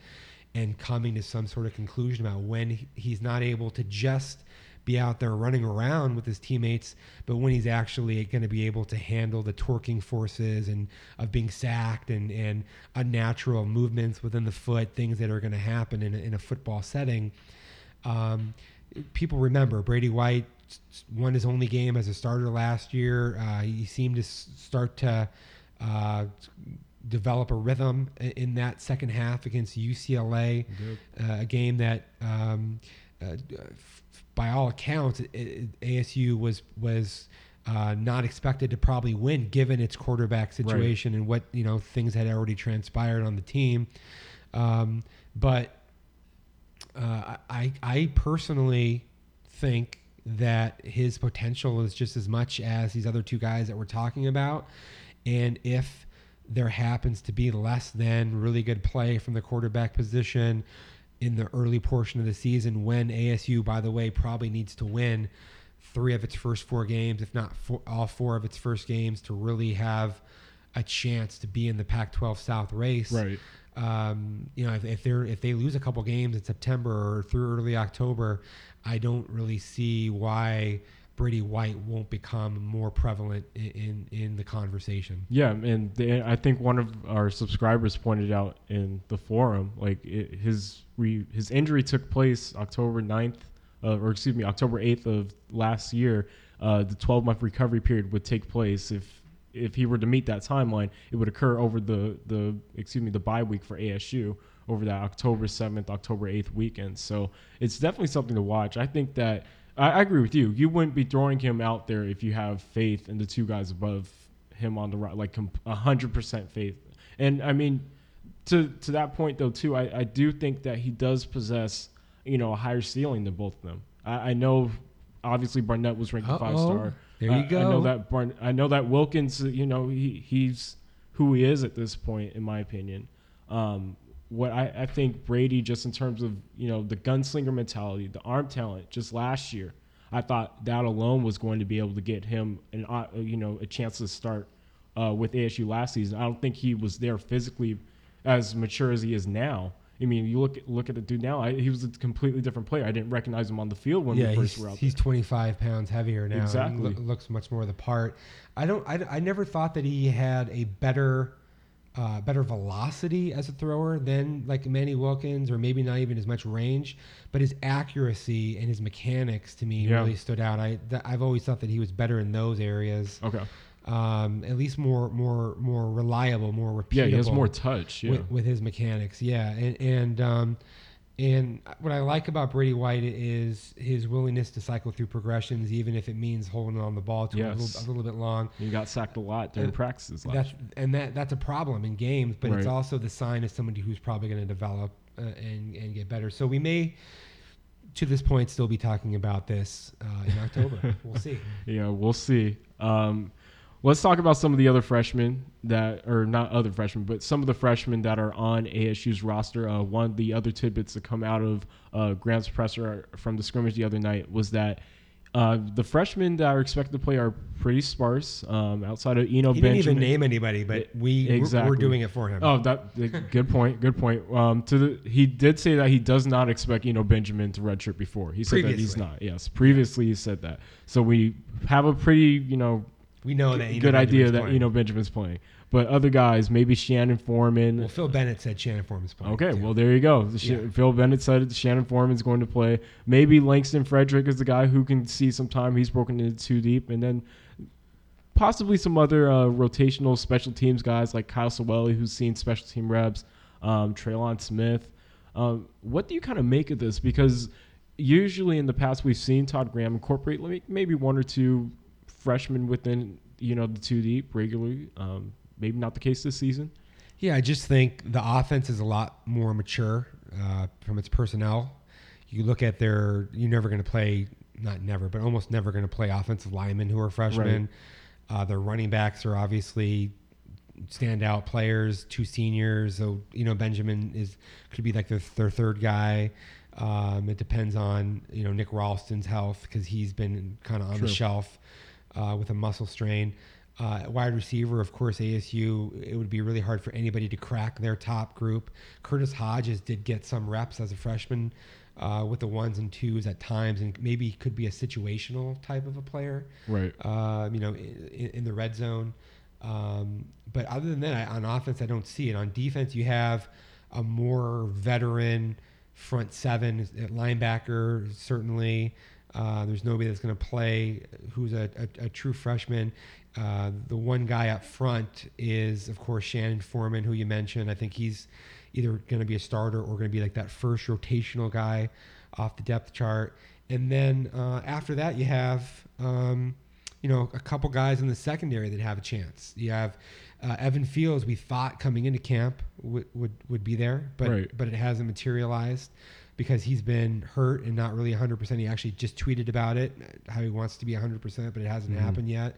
and coming to some sort of conclusion about when he's not able to just be out there running around with his teammates, but when he's actually going to be able to handle the torquing forces and of being sacked and, and unnatural movements within the foot, things that are going to happen in a, in a football setting. Um, people remember Brady White won his only game as a starter last year. Uh, he seemed to start to uh, develop a rhythm in that second half against UCLA, uh, a game that, um, uh, by all accounts, it, it, ASU was was. Uh, not expected to probably win given its quarterback situation right. and what you know things had already transpired on the team, um, but uh, I I personally think that his potential is just as much as these other two guys that we're talking about. And if there happens to be less than really good play from the quarterback position in the early portion of the season, when ASU, by the way, probably needs to win three of its first four games, if not four, all four of its first games, to really have a chance to be in the Pac-12 South race. Right. Um, you know, if, if they're if they lose a couple games in September or through early October, I don't really see why Brady White won't become more prevalent in in, the conversation. Yeah, and they, I think one of our subscribers pointed out in the forum, like it, his re, his injury took place October 9th, uh, or excuse me, October 8th of last year. Uh, the 12 month recovery period would take place if if he were to meet that timeline, it would occur over the the excuse me the bye week for ASU over that October 7th, October 8th weekend. So it's definitely something to watch. I think that I, I agree with you. You wouldn't be throwing him out there if you have faith in the two guys above him on the right, like hundred percent faith. And I mean, to to that point though too, I, I do think that he does possess you know a higher ceiling than both of them. I, I know obviously Barnett was ranked a five star. There you I, go. I know that Barn, I know that Wilkins, you know, he, he's who he is at this point, in my opinion. Um, what I, I think Brady, just in terms of you know the gunslinger mentality, the arm talent, just last year, I thought that alone was going to be able to get him an uh, you know a chance to start uh, with ASU last season. I don't think he was there physically as mature as he is now. I mean, you look look at the dude now. I, he was a completely different player. I didn't recognize him on the field when yeah, we first were out he's there. 25 pounds heavier now. Exactly. loo- looks much more the part. I don't. I, I never thought that he had a better, uh, better velocity as a thrower than like Manny Wilkins, or maybe not even as much range. But his accuracy and his mechanics to me Yeah. really stood out. I th- I've always thought that he was better in those areas. Okay. Um, at least more more more reliable, more repeatable. Yeah, he has more touch. Yeah. with, with his mechanics. Yeah, and and um, and what I like about Brady White is his willingness to cycle through progressions, even if it means holding on the ball to a, little, a little bit long. he got sacked a lot during Uh, practices last year. and that that's a problem in games, but it's also the sign of somebody who's probably going to develop uh, and and get better. So we may. To this point, still be talking about this uh, in October. we'll see. Yeah, we'll see. Um, let's talk about some of the other freshmen that, or not other freshmen, but some of the freshmen that are on ASU's roster. Uh, one of the other tidbits that come out of uh, Graham's presser from the scrimmage the other night was that uh, the freshmen that are expected to play are pretty sparse. Um, outside of Eno He didn't even Benjamin, name anybody, but we we're- Exactly. we're doing it for him. Oh, that good point. Good point. Um, to the he did say that he does not expect Eno Benjamin to redshirt before. He said that he's not. Yes, previously he said that. So we have a pretty you know we know that. Eno good idea Benjamin's that playing. you know Benjamin's playing. But other guys, maybe Shannon Foreman. Well, Phil Bennett said Shannon Foreman's playing. Okay, too. well there you go. Yeah. Phil Bennett said Shannon Foreman's going to play. Maybe Langston Frederick is the guy who can see some time. He's broken into too deep, and then possibly some other uh, rotational special teams guys like Kyle Soelle, who's seen special team reps, um, Traylon Smith. Um, what do you kind of make of this? Because usually in the past we've seen Todd Graham incorporate maybe one or two freshmen within you know the two deep regularly. Um, maybe not the case this season. Yeah, I just think the offense is a lot more mature uh, from its personnel. You look at their, you're never going to play, not never, but almost never going to play offensive linemen who are freshmen. Uh, their running backs are obviously standout players, two seniors. So, you know, Benjamin is could be like their, their third guy. Um, it depends on, you know, Nick Ralston's health because he's been kind of on the shelf uh, with a muscle strain. Uh, wide receiver, of course, ASU. It would be really hard for anybody to crack their top group. Curtis Hodges did get some reps as a freshman uh, with the ones and twos at times, and maybe could be a situational type of a player. Right. Um, you know, in, in the red zone. Um, but other than that, I, on offense, I don't see it. On defense, you have a more veteran front seven linebacker, certainly. Uh, there's nobody that's going to play who's a, a, a true freshman. Uh, the one guy up front is, of course, Shannon Foreman, who you mentioned. I think he's either going to be a starter or going to be like that first rotational guy off the depth chart. And then uh, after that, you have, um, you know, a couple guys in the secondary that have a chance. You have uh, Evan Fields. We thought coming into camp would would, would be there, but Right. but it hasn't materialized. Because he's been hurt and not really 100%. He actually just tweeted about it, how he wants to be 100%, but it hasn't Mm-hmm. happened yet.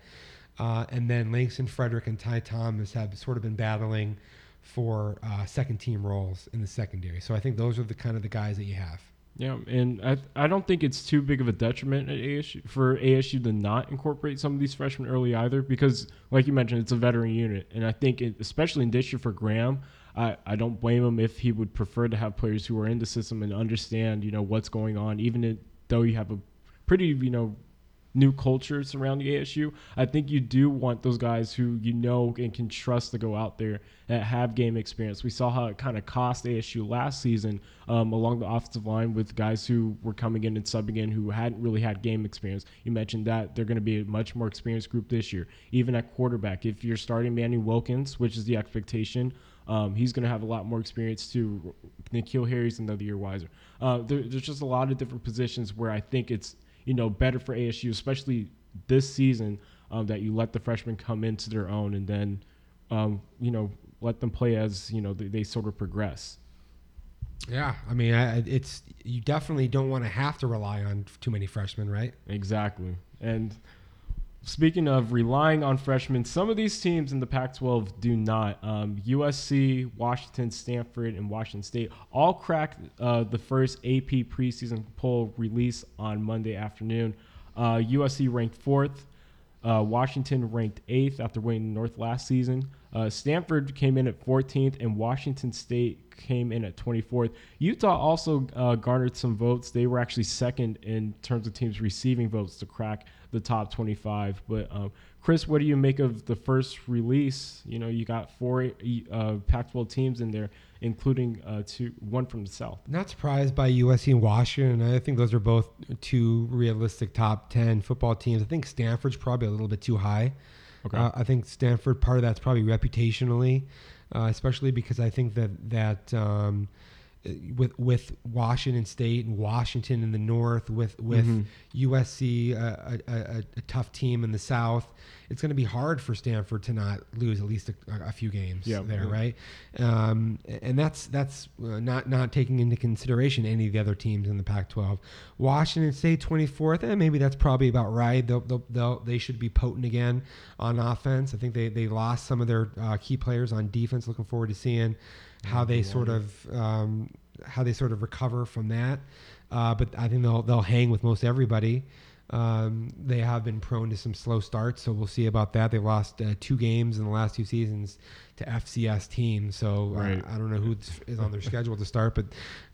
Uh, and then Langston Frederick and Ty Thomas have sort of been battling for uh, second team roles in the secondary. So I think those are the kind of the guys that you have. Yeah, and I I don't think it's too big of a detriment at ASU for ASU to not incorporate some of these freshmen early either, because like you mentioned, it's a veteran unit, and I think it, especially in this year for Graham, I, I don't blame him if he would prefer to have players who are in the system and understand you know what's going on, even it, though you have a pretty you know new culture surrounding ASU. I think you do want those guys who you know and can trust to go out there that have game experience. We saw how it kind of cost ASU last season um, along the offensive line with guys who were coming in and subbing in who hadn't really had game experience. You mentioned that they're going to be a much more experienced group this year. Even at quarterback, if you're starting Manny Wilkins, which is the expectation, um, he's going to have a lot more experience too. N'Keal Harry's another year wiser. Uh, there, there's just a lot of different positions where I think it's you know better for ASU, especially this season, um, that you let the freshmen come into their own and then um, you know let them play as you know they, they sort of progress. Yeah, I mean, I, it's you definitely don't want to have to rely on too many freshmen, right? Exactly. And speaking of relying on freshmen, some of these teams in the Pac 12 do not. Um, USC, Washington, Stanford, and Washington State all cracked uh, the first AP preseason poll release on Monday afternoon. Uh, USC ranked fourth. Uh, Washington ranked eighth after winning North last season. Uh, Stanford came in at 14th, and Washington State came in at 24th. Utah also uh, garnered some votes. They were actually second in terms of teams receiving votes to crack the top 25. But um, Chris, what do you make of the first release? You know, you got four uh, Pac-12 teams in there, including uh, two, one from the South. Not surprised by USC and Washington. I think those are both two realistic top 10 football teams. I think Stanford's probably a little bit too high. Okay. Uh, I think Stanford, part of that's probably reputationally, uh, especially because I think that that um, with with Washington State and Washington in the north, with with Mhm. USC, uh, a, a, a, a tough team in the south, it's going to be hard for Stanford to not lose at least a, a few games Yeah. there, right? Um, and that's that's uh, not not taking into consideration any of the other teams in the Pac-12. Washington State 24th, and maybe that's probably about right. They'll, they'll, they'll, they should be potent again on offense. I think they, they lost some of their uh, key players on defense. Looking forward to seeing how they sort of um, how they sort of recover from that. Uh, but I think they'll they'll hang with most everybody. Um, they have been prone to some slow starts, so we'll see about that. They lost uh, two games in the last two seasons to FCS teams, so uh, Right. I don't know who is on their schedule to start, but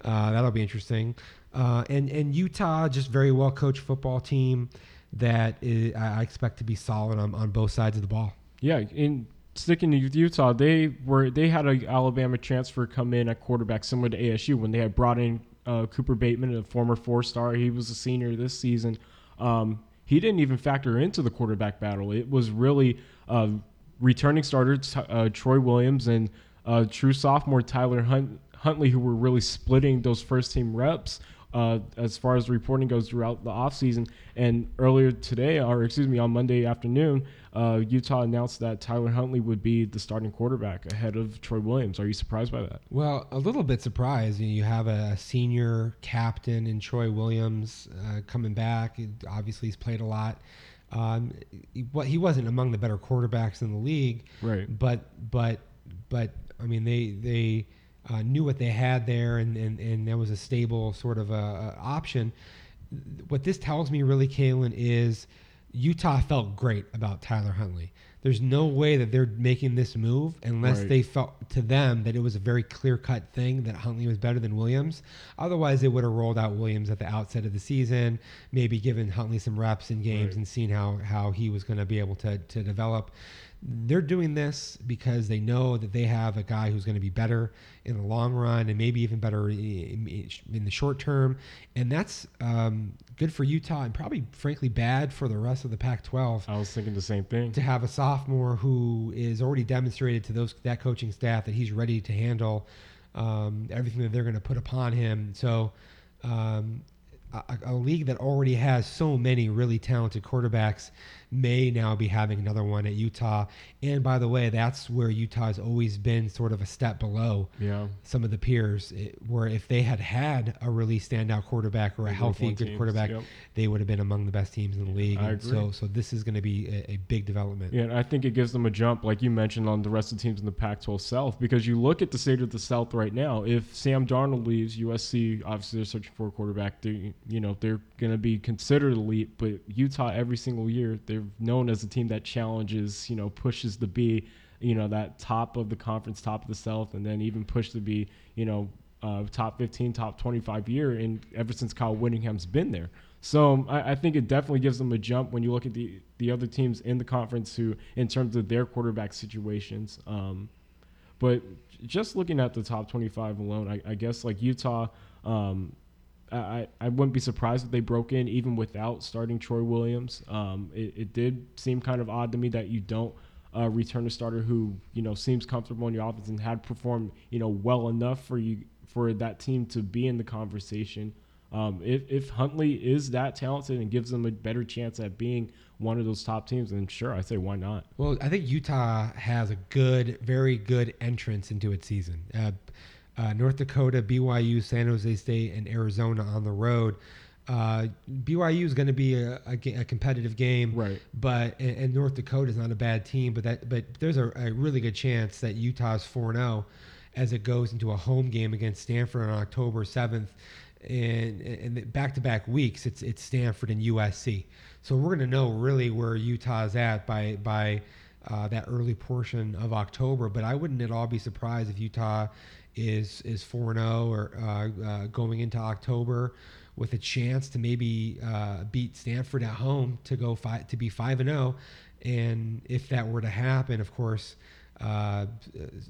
uh, that'll be interesting. Uh, and and Utah, just very well coached football team that is, I I expect to be solid on, on both sides of the ball. Yeah, in sticking to Utah, they were they had a Alabama transfer come in at quarterback similar to ASU when they had brought in uh, Cooper Bateman, a former four star. He was a senior this season. Um, he didn't even factor into the quarterback battle. It was really uh, returning starter uh, Troy Williams and uh, true sophomore Tyler Hunt- Huntley, who were really splitting those first team reps. Uh, as far as reporting goes throughout the offseason. And earlier today, or excuse me, on Monday afternoon, uh, Utah announced that Tyler Huntley would be the starting quarterback ahead of Troy Williams. Are you surprised by that? Well, a little bit surprised. You, know, you have a senior captain in Troy Williams uh, coming back. Obviously, he's played a lot. Um, he, he wasn't among the better quarterbacks in the league, Right. but but but I mean they they uh, knew what they had there, and and and there was a stable sort of a, a option. What this tells me really, Kalen, is Utah felt great about Tyler Huntley. There's no way that they're making this move unless Right. they felt to them that it was a very clear cut thing that Huntley was better than Williams. Otherwise, they would have rolled out Williams at the outset of the season, maybe given Huntley some reps in games Right. and seen how how he was going to be able to to develop. They're doing this because they know that they have a guy who's going to be better in the long run and maybe even better in, in the short term, and that's um, good for Utah and probably, frankly, bad for the rest of the Pac-12 I was thinking the same thing. to have a sophomore who is already demonstrated to those that coaching staff that he's ready to handle um, everything that they're going to put upon him. So um, a, a league that already has so many really talented quarterbacks may now be having another one at Utah. And by the way, that's where Utah has always been sort of a step below Yeah. some of the peers. It, where if they had had a really standout quarterback or a They healthy, good teams, quarterback, yep. they would have been among the best teams in the league. I And agree. So, so this is going to be a, a big development. Yeah, and I think it gives them a jump, like you mentioned, on the rest of the teams in the Pac-12 South. Because you look at the state of the South right now. If Sam Darnold leaves, USC obviously they're searching for a quarterback. They, you know, they're going to be considered elite. But Utah, every single year, they're known as a team that challenges, you know, pushes the be, you know, that top of the conference, top of the South, and then even push to be, you know, uh, top 15, top 25 year, and ever since Kyle Whittingham's been there. So um, I, I think it definitely gives them a jump when you look at the the other teams in the conference who, in terms of their quarterback situations. Um, but just looking at the top 25 alone, I, I guess like Utah, um, I, I wouldn't be surprised if they broke in even without starting Troy Williams. Um, it, it did seem kind of odd to me that you don't uh, return a starter who you know seems comfortable in your offense and had performed you know well enough for you for that team to be in the conversation. Um, if if Huntley is that talented and gives them a better chance at being one of those top teams, then sure, I say why not. Well, I think Utah has a good, very good entrance into its season. Uh, uh, North Dakota, BYU, San Jose State, and Arizona on the road. Uh, BYU is going to be a, a, a competitive game, Right. But and, and North Dakota is not a bad team, but that but there's a, a really good chance that Utah's four zero as it goes into a home game against Stanford on October seventh, and and back to back weeks it's it's Stanford and USC. So we're going to know really where Utah's at by by uh, that early portion of October. But I wouldn't at all be surprised if Utah is is four and zero or uh, uh, going into October with a chance to maybe uh, beat Stanford at home to go five to be five and zero. And if that were to happen, of course. Uh,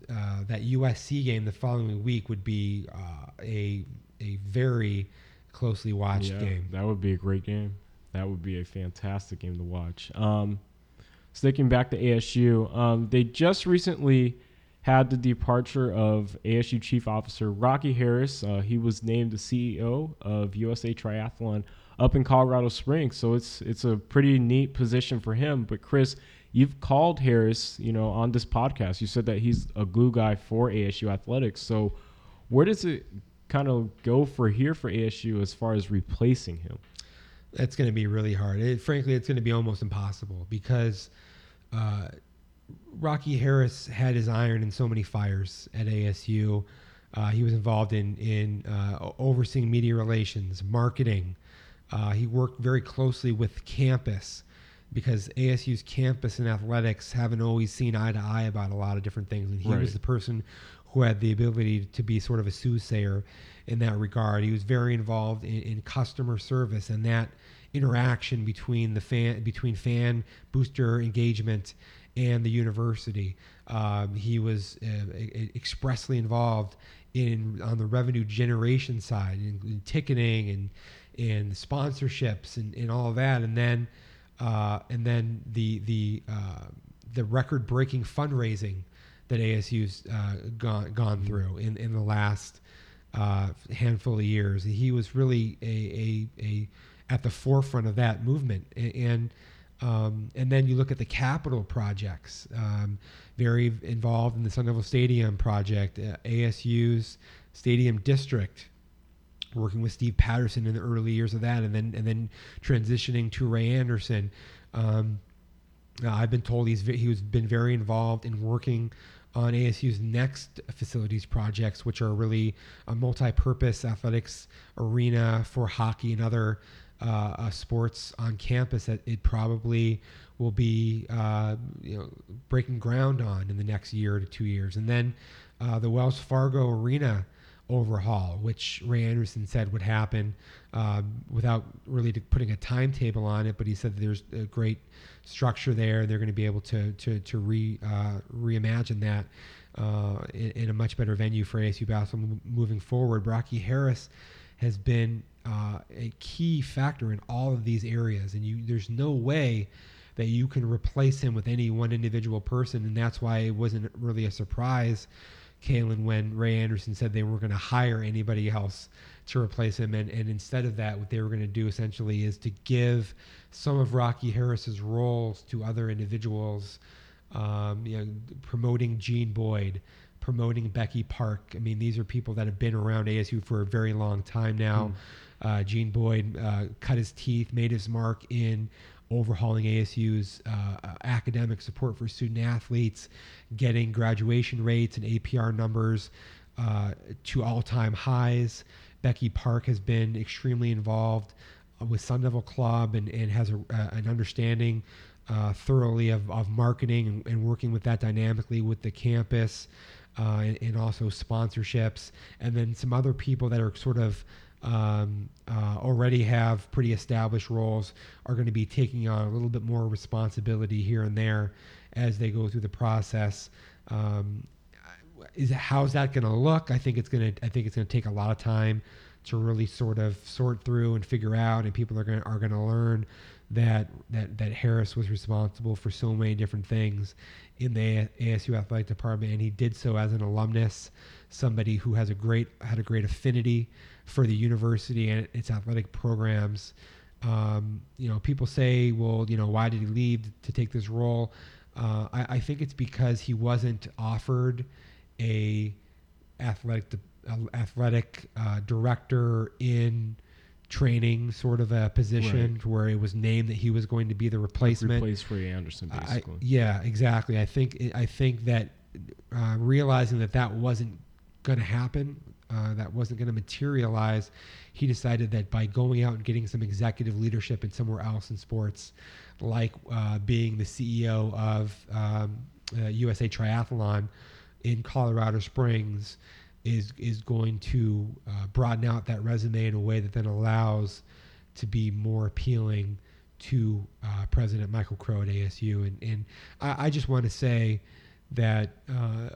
uh, that USC game the following week would be uh, a a very closely watched Yeah, game. That would be a great game. That would be a fantastic game to watch. Um, sticking back to ASU, um, they just recently had the departure of ASU Chief Officer Rocky Harris. Uh, he was named the CEO of USA Triathlon up in Colorado Springs, so it's it's a pretty neat position for him. But Chris, you've called Harris, you know, on this podcast. You said that he's a glue guy for ASU athletics. So where does it kind of go for here for ASU as far as replacing him? That's going to be really hard. It, frankly, it's going to be almost impossible because uh, Rocky Harris had his iron in so many fires at ASU. Uh, he was involved in in uh, overseeing media relations, marketing. Uh, he worked very closely with campus because ASU's campus and athletics haven't always seen eye to eye about a lot of different things. And he Right. was the person who had the ability to be sort of a soothsayer in that regard. He was very involved in, in customer service and that interaction between the fan between fan booster engagement and the university. Um, he was uh, expressly involved in on the revenue generation side, in, in ticketing and and sponsorships and, and all of that, and then uh, and then the the uh, the record breaking fundraising that ASU's uh, gone gone through in, in the last uh, handful of years. He was really a, a, a at the forefront of that movement, and um, and then you look at the capital projects. Um, very involved in the Sun Devil Stadium project, uh, ASU's Stadium District, working with Steve Patterson in the early years of that, and then and then transitioning to Ray Anderson. Um, I've been told he's he was been very involved in working on ASU's next facilities projects, which are really a multi-purpose athletics arena for hockey and other uh, uh, sports on campus that it probably will be uh, you know breaking ground on in the next year to two years, and then uh, the Wells Fargo Arena overhaul, which Ray Anderson said would happen um, without really putting a timetable on it. But he said there's a great structure there. They're going to be able to to to re uh, reimagine that uh, in, in a much better venue for ASU basketball moving forward. Rocky Harris has been uh, a key factor in all of these areas, and you there's no way that you can replace him with any one individual person, and that's why it wasn't really a surprise Kalen when Ray Anderson said they weren't going to hire anybody else to replace him. And, and instead of that, what they were going to do essentially is to give some of Rocky Harris's roles to other individuals, um, you know, promoting Jean Boyd, promoting Becky Park. I mean, these are people that have been around ASU for a very long time now. Mm. Uh, Jean Boyd uh, cut his teeth, made his mark in overhauling ASU's uh, academic support for student athletes, getting graduation rates and APR numbers uh, to all time highs. Becky Park has been extremely involved uh, with Sun Devil Club and, and has a, uh, an understanding uh, thoroughly of, of marketing and, and, working with that dynamically with the campus uh, and, and, also sponsorships. And then some other people that are sort of um, uh, already have pretty established roles are going to be taking on a little bit more responsibility here and there as they go through the process. Um, is how's that going to look? I think it's going to I think it's going to take a lot of time to really sort of sort through and figure out, and people are going are going to learn that that that Harris was responsible for so many different things in the ASU athletic department, and he did so as an alumnus, somebody who has a great had a great affinity for the university and its athletic programs. Um, you know, people say, well, you know, why did he leave to take this role? Uh, I, I, think it's because he wasn't offered a athletic athletic uh, director in training sort of a position right. where it was named that he was going to be the replacement. Replace Ray Anderson, basically. I, yeah, exactly. I think I think that uh, realizing that that wasn't going to happen, uh, that wasn't going to materialize, he decided that by going out and getting some executive leadership in somewhere else in sports, like uh, being the CEO of um, USA Triathlon in Colorado Springs is is going to uh, broaden out that resume in a way that then allows to be more appealing to uh, President Michael Crow at ASU. And, and I, I just want to say that uh,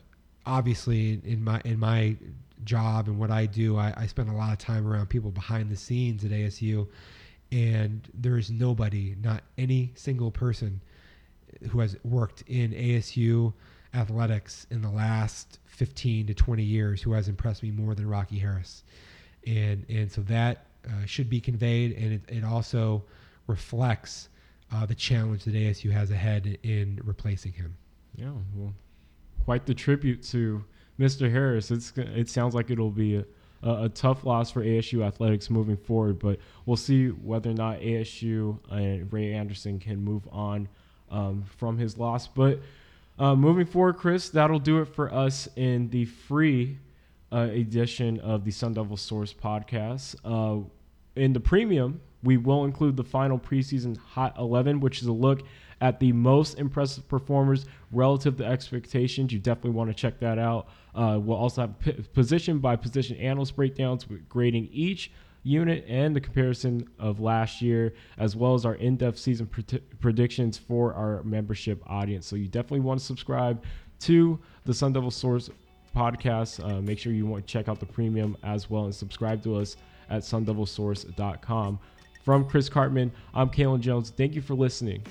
obviously in my in my job and what I do, I, I spend a lot of time around people behind the scenes at ASU, and there is nobody, not any single person, who has worked in ASU athletics in the last 15 to 20 years who has impressed me more than Rocky Harris. And, and so that uh, should be conveyed, and it, it also reflects uh, the challenge that ASU has ahead in replacing him. Yeah, well, quite the tribute to Mr. Harris. It's it sounds like it'll be a, a, tough loss for ASU athletics moving forward, but we'll see whether or not ASU and Ray Anderson can move on um, from his loss. But uh, moving forward, Chris, that'll do it for us in the free uh, edition of the Sun Devil Source podcast. Uh, in the premium, we will include the final preseason Hot 11, which is a look at the most impressive performers relative to expectations. You definitely want to check that out. Uh, we'll also have p- position by position analyst breakdowns grading each unit and the comparison of last year, as well as our in depth season predictions for our membership audience. So you definitely want to subscribe to the Sun Devil Source podcast. Uh, make sure you want to check out the premium as well and subscribe to us at sundevilsource.com. From Chris Karpman, I'm Kalen Jones. Thank you for listening.